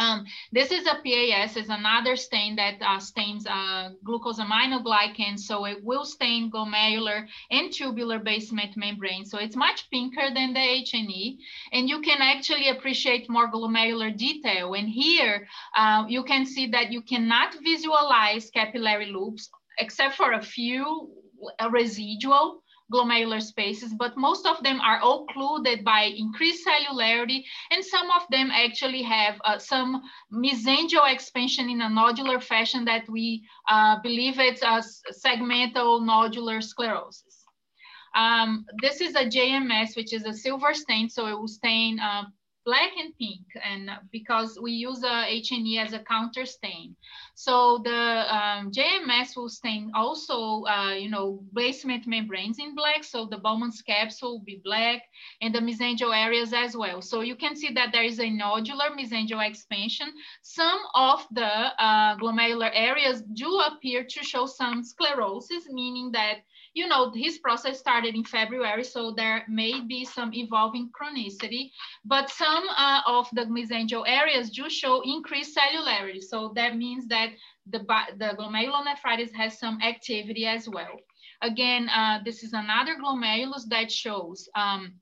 Um, this is a PAS, is another stain that uh, stains uh, glucosaminoglycan, so it will stain glomerular and tubular basement membrane. So it's much pinker than the H&E, and you can actually appreciate more glomerular detail. And here, uh, you can see that you cannot visualize capillary loops, except for a few residual glomerular spaces, but most of them are occluded by increased cellularity, and some of them actually have uh, some mesangial expansion in a nodular fashion that we uh, believe it's a segmental nodular sclerosis. Um, this is a JMS, which is a silver stain, so it will stain uh, black and pink and because we use a H&E as a counter stain. So the um, JMS will stain also, uh, you know, basement membranes in black. So the Bowman's capsule will be black and the mesangial areas as well. So you can see that there is a nodular mesangial expansion. Some of the uh, glomerular areas do appear to show some sclerosis, meaning that you know, his process started in February, so there may be some evolving chronicity, but some uh, of the mesangial areas do show increased cellularity. So that means that the, the glomerulonephritis has some activity as well. Again, uh, this is another glomerulus that shows um,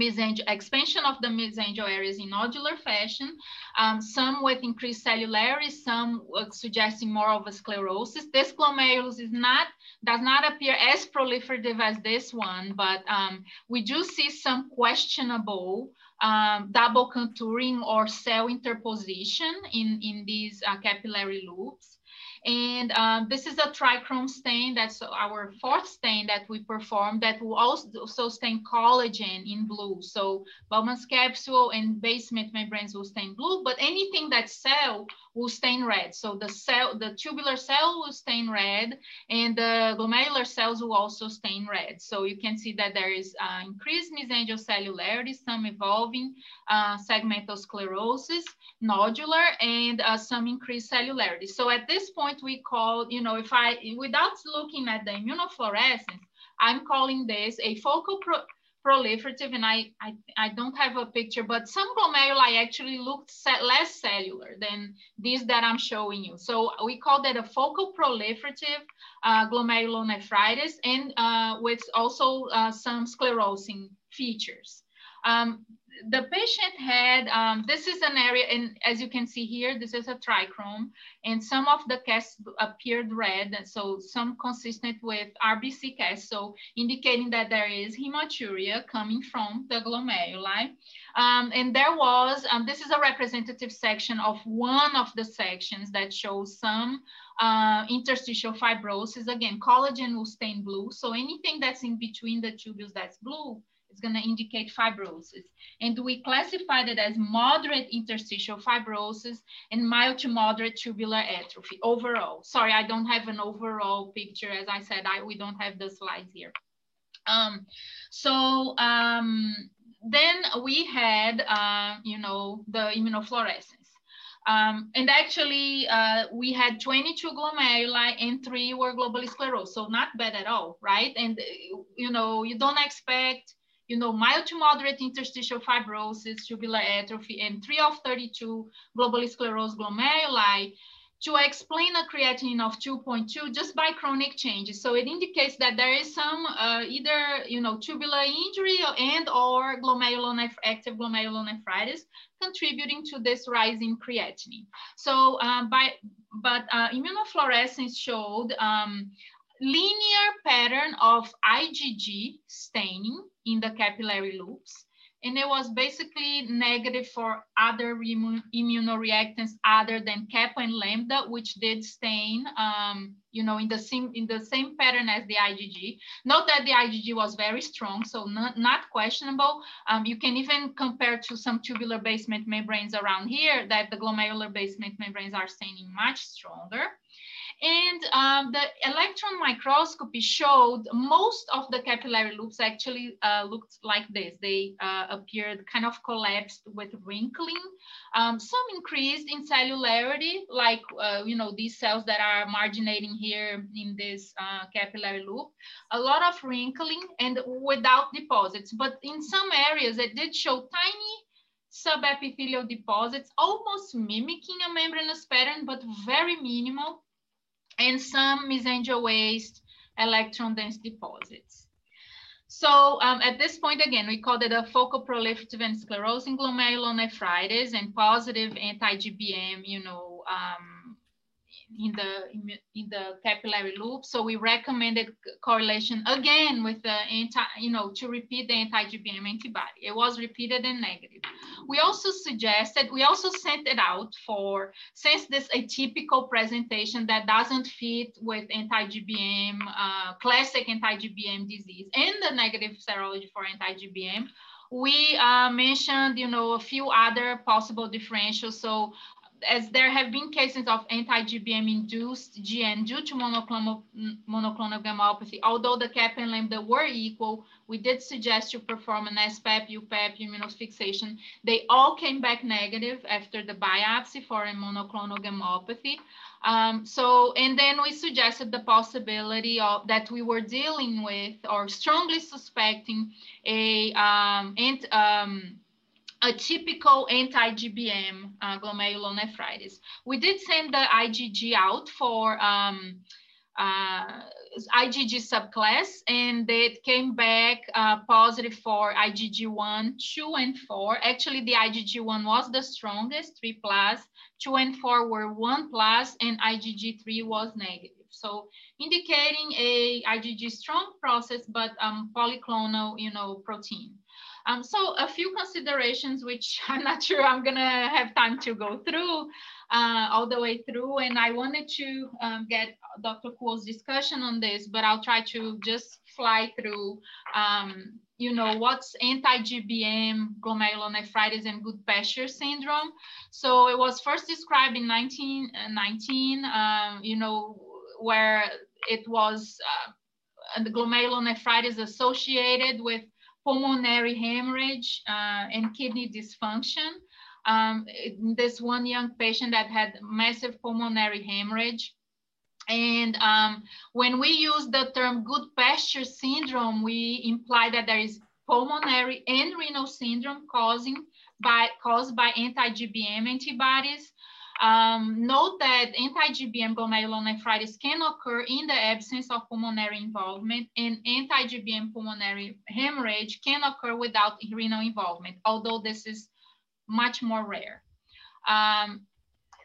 expansion of the mesangial areas in nodular fashion, um, some with increased cellularity, some uh, suggesting more of a sclerosis. This glomerulus is not does not appear as proliferative as this one, but um, we do see some questionable um, double contouring or cell interposition in, in these uh, capillary loops. And um, this is a trichrome stain. That's our fourth stain that we perform that will also stain collagen in blue. So Bowman's capsule and basement membranes will stain blue, but anything that's cell will stain red. So the cell, the tubular cell will stain red and the glomerular cells will also stain red. So you can see that there is uh, increased mesangial cellularity, some evolving uh, segmental sclerosis, nodular, and uh, some increased cellularity. So at this point, we call, you know, if I, without looking at the immunofluorescence, I'm calling this a focal pro proliferative, and I, I, I don't have a picture, but some glomeruli actually looked less cellular than these that I'm showing you. So we call that a focal proliferative uh, glomerulonephritis and uh, with also uh, some sclerosing features. Um, the patient had, um, this is an area, and as you can see here, this is a trichrome, and some of the casts appeared red, and so some consistent with RBC casts, so indicating that there is hematuria coming from the glomeruli. Um, and there was, um, this is a representative section of one of the sections that shows some uh, interstitial fibrosis. Again, collagen will stain blue, so anything that's in between the tubules that's blue is going to indicate fibrosis. And we classified it as moderate interstitial fibrosis and mild to moderate tubular atrophy overall. Sorry, I don't have an overall picture. As I said, I, we don't have the slides here. Um, so um, then we had, uh, you know, the immunofluorescence. Um, and actually, uh, we had 22 glomeruli and three were globally sclerosed. So not bad at all, right? And, you know, you don't expect you know, mild to moderate interstitial fibrosis, tubular atrophy, and three of 32 globally sclerosed glomeruli. to explain a creatinine of 2.2 just by chronic changes. So it indicates that there is some uh, either you know tubular injury and or active glomerulonephritis contributing to this rise in creatinine. So um, by but uh, immunofluorescence showed um, linear pattern of IgG staining in the capillary loops and it was basically negative for other immunoreactants other than kappa and lambda, which did stain, um, you know, in the same in the same pattern as the IgG. Note that the IgG was very strong, so not, not questionable. Um, you can even compare to some tubular basement membranes around here that the glomerular basement membranes are staining much stronger. And um, the electron microscopy showed most of the capillary loops actually uh, looked like this. They uh, appeared kind of collapsed with wrinkling. Um, some increased in cellularity, like, uh, you know, these cells that are marginating here in this uh, capillary loop. A lot of wrinkling and without deposits. But in some areas, it did show tiny subepithelial deposits, almost mimicking a membranous pattern, but very minimal and some mesangial waste electron dense deposits. So um, at this point, again, we called it a focal proliferative and sclerosing glomerulonephritis and positive anti-GBM, you know, um, in the in the capillary loop. So we recommended correlation again with the anti, you know, to repeat the anti-GBM antibody. It was repeated and negative. We also suggested, we also sent it out for, since this atypical presentation that doesn't fit with anti-GBM, uh, classic anti-GBM disease and the negative serology for anti-GBM, we uh, mentioned, you know, a few other possible differentials. So as there have been cases of anti-GBM induced GN due to monoclonal, monoclonal gammopathy, although the kappa and lambda were equal, we did suggest to perform an SPEP, UPEP, immunofixation. They all came back negative after the biopsy for a monoclonal gammopathy. Um, so, and then we suggested the possibility of that we were dealing with or strongly suspecting a um, and, um, a typical anti-GBM uh, glomerulonephritis. We did send the IgG out for um, uh, IgG subclass, and it came back uh, positive for IgG1, 2, and 4. Actually, the IgG1 was the strongest, 3 plus, 2 and 4 were 1 plus, and IgG3 was negative. So indicating a IgG strong process, but um, polyclonal, you know, protein. Um, so a few considerations, which I'm not sure I'm gonna have time to go through uh, all the way through. And I wanted to um, get Dr. Kuo's discussion on this, but I'll try to just fly through, um, you know, what's anti-GBM glomerulonephritis and Goodpasture syndrome. So it was first described in 1919, uh, um, you know, where it was uh, the glomerulonephritis associated with pulmonary hemorrhage uh, and kidney dysfunction. Um, this one young patient that had massive pulmonary hemorrhage. And um, when we use the term good Goodpasture syndrome, we imply that there is pulmonary and renal syndrome causing by, caused by anti-GBM antibodies. Um, note that anti-GBM glomerulonephritis can occur in the absence of pulmonary involvement and anti-GBM pulmonary hemorrhage can occur without renal involvement, although this is much more rare. Um,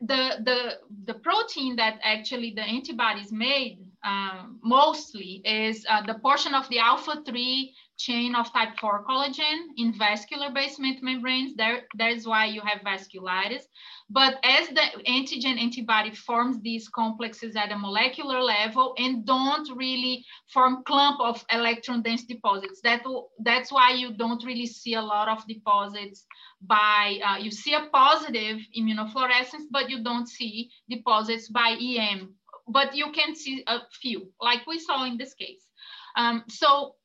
the, the, the protein that actually the antibodies made um, mostly is uh, the portion of the alpha-3 chain of type 4 collagen in vascular basement membranes. There, that is why you have vasculitis. But as the antigen antibody forms these complexes at a molecular level and don't really form clump of electron dense deposits, that, that's why you don't really see a lot of deposits by, uh, you see a positive immunofluorescence, but you don't see deposits by EM, but you can see a few, like we saw in this case. Um, so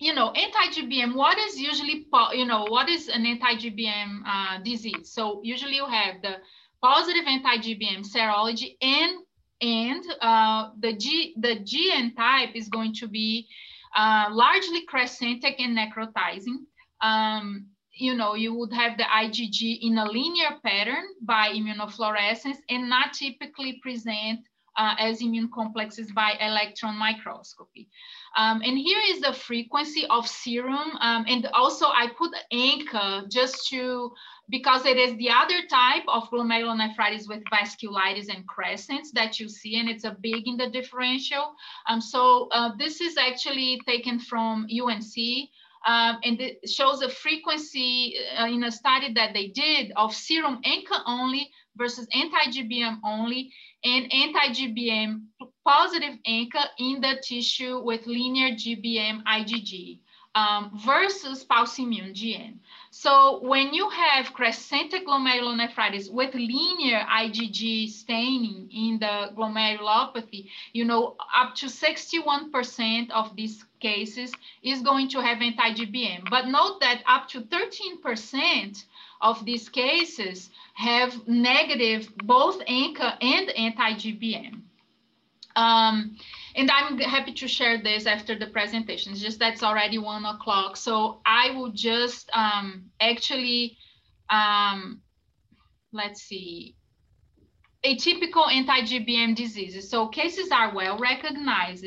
you know, anti-GBM, what is usually, you know, what is an anti-GBM uh, disease? So usually you have the positive anti-GBM serology and and uh, the G the GN type is going to be uh, largely crescentic and necrotizing. Um, you know, you would have the IgG in a linear pattern by immunofluorescence and not typically present uh, as immune complexes by electron microscopy. Um, and here is the frequency of serum. Um, and also I put ANCA just to, because it is the other type of glomerulonephritis with vasculitis and crescents that you see, and it's a big in the differential. Um, so uh, this is actually taken from UNC. Um, and it shows a frequency uh, in a study that they did of serum ANCA only versus anti-GBM only and anti-GBM positive ANCA in the tissue with linear GBM IgG um, versus immune GN. So when you have crescentic glomerulonephritis with linear IgG staining in the glomerulopathy, you know, up to 61% of these cases is going to have anti-GBM. But note that up to 13% of these cases have negative both ANCA and anti-GBM. Um, and I'm happy to share this after the presentation. It's just that's already one o'clock. So I will just um, actually, um, let's see, atypical anti-GBM diseases. So cases are well recognized.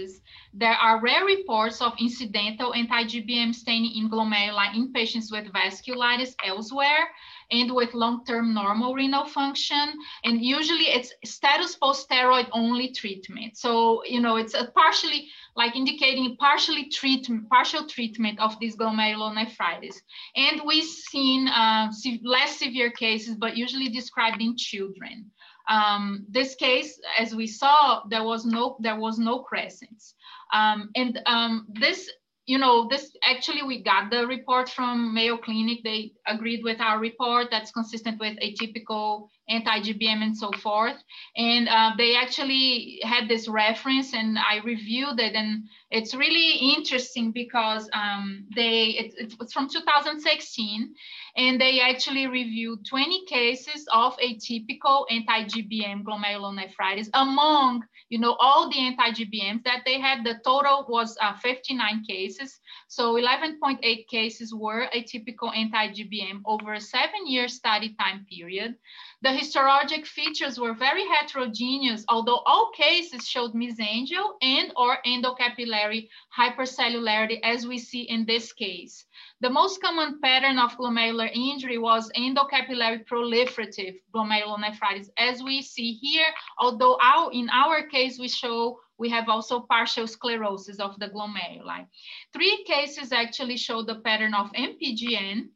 There are rare reports of incidental anti-GBM staining in glomeruli in patients with vasculitis elsewhere and with long-term normal renal function. And usually it's status post-steroid only treatment. So, you know, it's a partially like indicating partially treatment, partial treatment of this glomerulonephritis. And we've seen uh, less severe cases, but usually described in children. Um, this case, as we saw, there was no there was no crescents, um, and um, this you know, this actually we got the report from Mayo Clinic. They agreed with our report that's consistent with atypical anti-GBM and so forth. And uh, they actually had this reference and I reviewed it and it's really interesting because um, they, it, it's from 2016 and they actually reviewed 20 cases of atypical anti-GBM glomerulonephritis among you know, all the anti-GBMs that they had, the total was uh, 59 cases. So 11.8 cases were atypical anti-GBM over a seven year study time period. The histologic features were very heterogeneous, although all cases showed mesangial and or endocapillary hypercellularity as we see in this case. The most common pattern of glomerular injury was endocapillary proliferative glomerulonephritis, as we see here, although our, in our case, we show we have also partial sclerosis of the glomeruli. Three cases actually show the pattern of MPGN,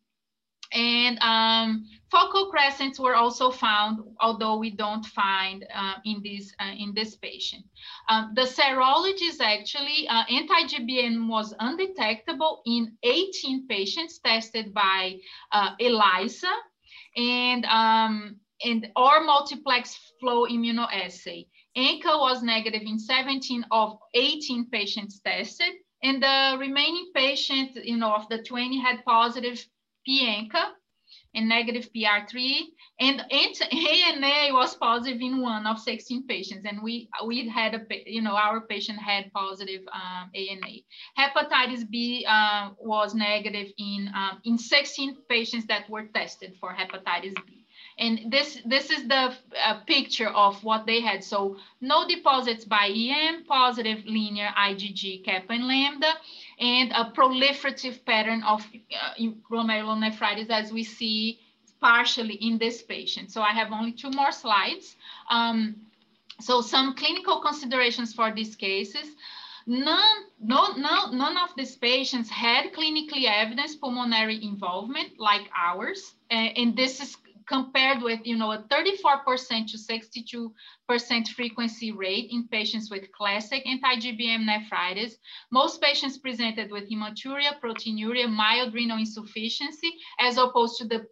and um, focal crescents were also found, although we don't find uh, in, this, uh, in this patient. Um, the serology is actually, uh, anti-GBM was undetectable in 18 patients tested by uh, ELISA and, um, and or multiplex flow immunoassay. ANCA was negative in 17 of 18 patients tested, and the remaining patient, you know, of the 20 had positive PANCA and negative PR3, and ANA was positive in one of 16 patients, and we we had a you know our patient had positive um, ANA. Hepatitis B uh, was negative in um, in 16 patients that were tested for hepatitis B. And this, this is the uh, picture of what they had. So no deposits by EM, positive linear IgG, kappa and lambda, and a proliferative pattern of uh, glomerulonephritis as we see partially in this patient. So I have only two more slides. Um, so some clinical considerations for these cases. None, no, no, none of these patients had clinically evidenced pulmonary involvement like ours. Uh, and this is compared with, you know, a 34% to 62% frequency rate in patients with classic anti-GBM nephritis. Most patients presented with hematuria, proteinuria, mild renal insufficiency, as opposed to the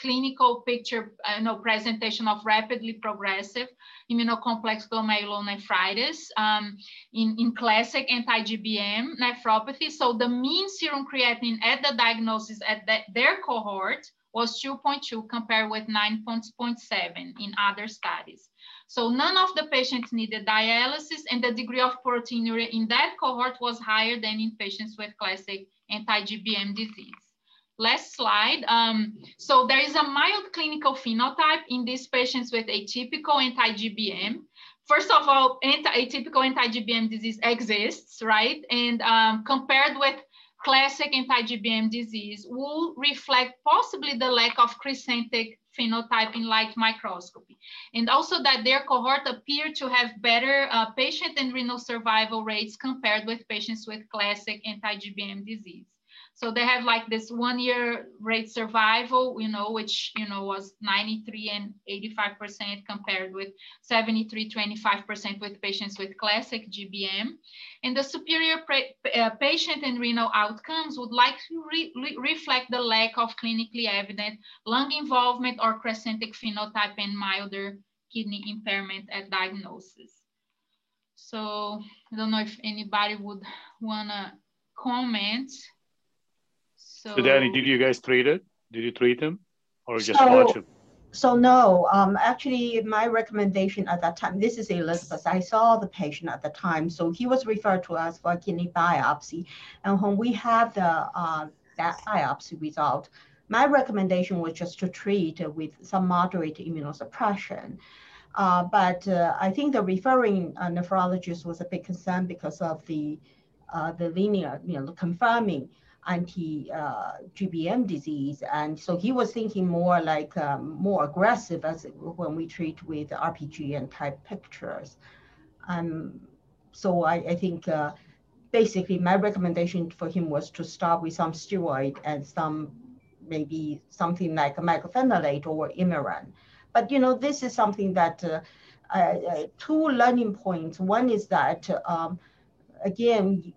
clinical picture, uh, you know, presentation of rapidly progressive immunocomplex glomerulonephritis um, in, in classic anti-GBM nephropathy. So the mean serum creatinine at the diagnosis at the, their cohort was 2.2 compared with 9.7 in other studies. So none of the patients needed dialysis and the degree of proteinuria in that cohort was higher than in patients with classic anti-GBM disease. last slide. Um, so there is a mild clinical phenotype in these patients with atypical anti-GBM. First of all, anti atypical anti-GBM disease exists, right? And um, compared with classic anti-GBM disease will reflect possibly the lack of crescentic phenotype in light microscopy. And also that their cohort appear to have better uh, patient and renal survival rates compared with patients with classic anti-GBM disease. So they have like this one year rate survival, you know, which, you know, was 93 and 85% compared with 73, 25% with patients with classic GBM. And the superior uh, patient and renal outcomes would like to re reflect the lack of clinically evident lung involvement or crescentic phenotype and milder kidney impairment at diagnosis. So I don't know if anybody would wanna comment. So, so Danny, did you guys treat it? Did you treat him or just so, watch him? So no, um, actually my recommendation at that time, this is Elizabeth, I saw the patient at the time. So he was referred to us for kidney biopsy. And when we had the, uh, that biopsy result, my recommendation was just to treat with some moderate immunosuppression. Uh, but uh, I think the referring uh, nephrologist was a big concern because of the uh, the linear, you know, confirming anti-GBM disease. And so he was thinking more like um, more aggressive as when we treat with RPGN type pictures. Um, so I, I think uh, basically my recommendation for him was to start with some steroid and some maybe something like a mycophenolate or Imuran. But you know, this is something that uh, uh, two learning points. One is that um, again,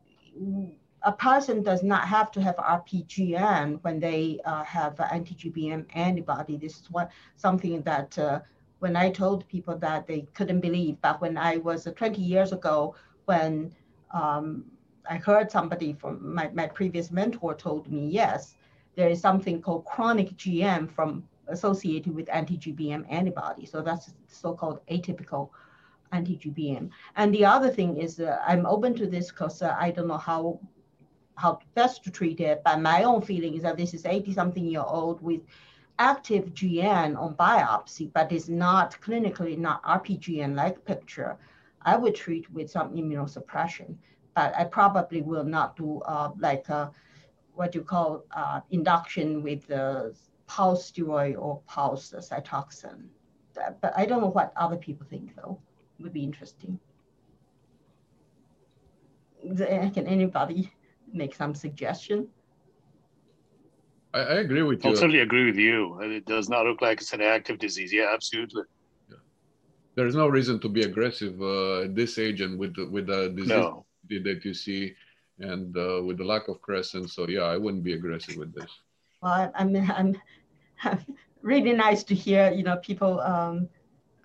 a person does not have to have RPGN when they uh, have anti-GBM antibody. This is what something that uh, when I told people that they couldn't believe, but when I was uh, 20 years ago, when um, I heard somebody from my, my previous mentor told me, yes, there is something called chronic GM from associated with anti-GBM antibody. So that's so-called atypical anti-GBM. And the other thing is uh, I'm open to this because uh, I don't know how how best to treat it. But my own feeling is that this is 80 something year old with active GN on biopsy, but is not clinically not RPGN like picture. I would treat with some immunosuppression, but I probably will not do uh, like uh, what you call uh, induction with the pulse steroid or pulse cytoxan. But I don't know what other people think though. It would be interesting. Can anybody make some suggestion? I, I agree with you. I totally agree with you. It does not look like it's an active disease. Yeah, absolutely. Yeah. There's no reason to be aggressive uh, at this age and with the, with the disease no. that you see and uh, with the lack of crescent. So yeah, I wouldn't be aggressive with this. Well, I'm, I'm, I'm really nice to hear, you know, people um,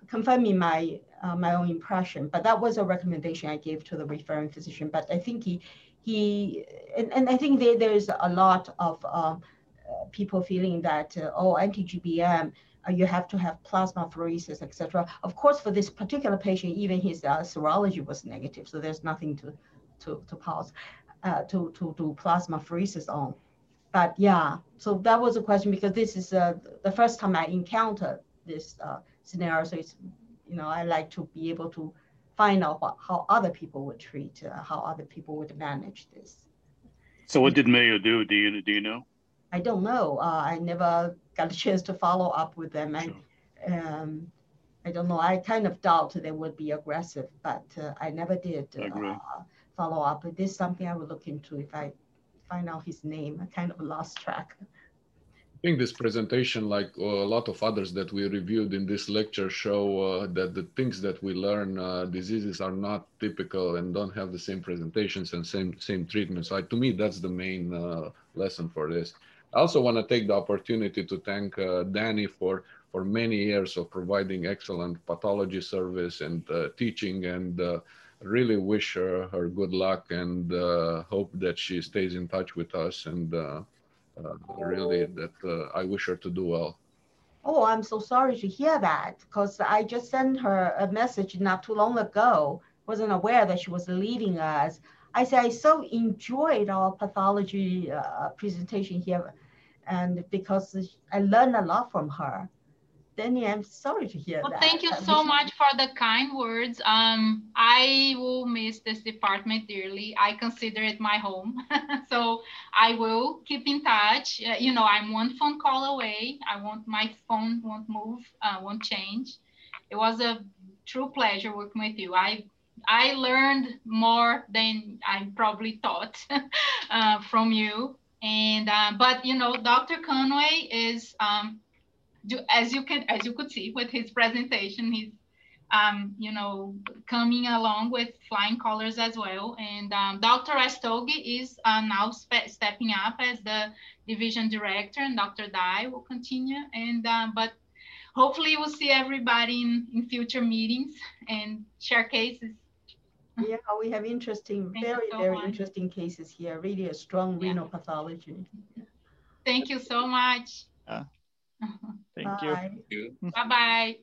confirming my uh, my own impression. But that was a recommendation I gave to the referring physician. But I think he he and, and I think there, there's a lot of um, uh, people feeling that uh, oh anti-GBM uh, you have to have plasma plasmapheresis etc. Of course, for this particular patient, even his uh, serology was negative, so there's nothing to to to pause uh, to to do plasmapheresis on. But yeah, so that was a question because this is uh, the first time I encountered this scenario. So it's you know I like to be able to find out what, how other people would treat, uh, how other people would manage this. So what did Mayo do? Do you do you know? I don't know. Uh, I never got a chance to follow up with them. I, um, I don't know. I kind of doubt they would be aggressive, but uh, I never did uh, follow up. But This is something I would look into if I find out his name. I kind of lost track think this presentation, like uh, a lot of others that we reviewed in this lecture, show uh, that the things that we learn, uh, diseases are not typical and don't have the same presentations and same same treatments. I, to me, that's the main uh, lesson for this. I also want to take the opportunity to thank uh, Danny for for many years of providing excellent pathology service and uh, teaching and really wish her, her good luck and hope that she stays in touch with us and uh, really that uh, I wish her to do well. Oh, I'm so sorry to hear that because I just sent her a message not too long ago. Wasn't aware that she was leaving us. I said I so enjoyed our pathology uh, presentation here, and because I learned a lot from her. Danny, I'm sorry to hear well, that. Thank you so much for the kind words. Um, I will miss this department dearly. I consider it my home. so I will keep in touch. Uh, you know, I'm one phone call away. I want my phone won't move, uh, won't change. It was a true pleasure working with you. I I learned more than I probably thought uh, from you. And uh, but you know, Dr. Conway is um, do, as you can as you could see with his presentation, he's um, you know coming along with flying colors as well. And um, Dr. Astogi is uh, now stepping up as the division director, and Dr. Dai will continue. And um, but hopefully we'll see everybody in, in future meetings and share cases. Yeah, we have interesting, Thank very, so very much. interesting cases here. Really a strong yeah. renal pathology. Thank you so much. Uh, thank Bye. you. Bye-bye.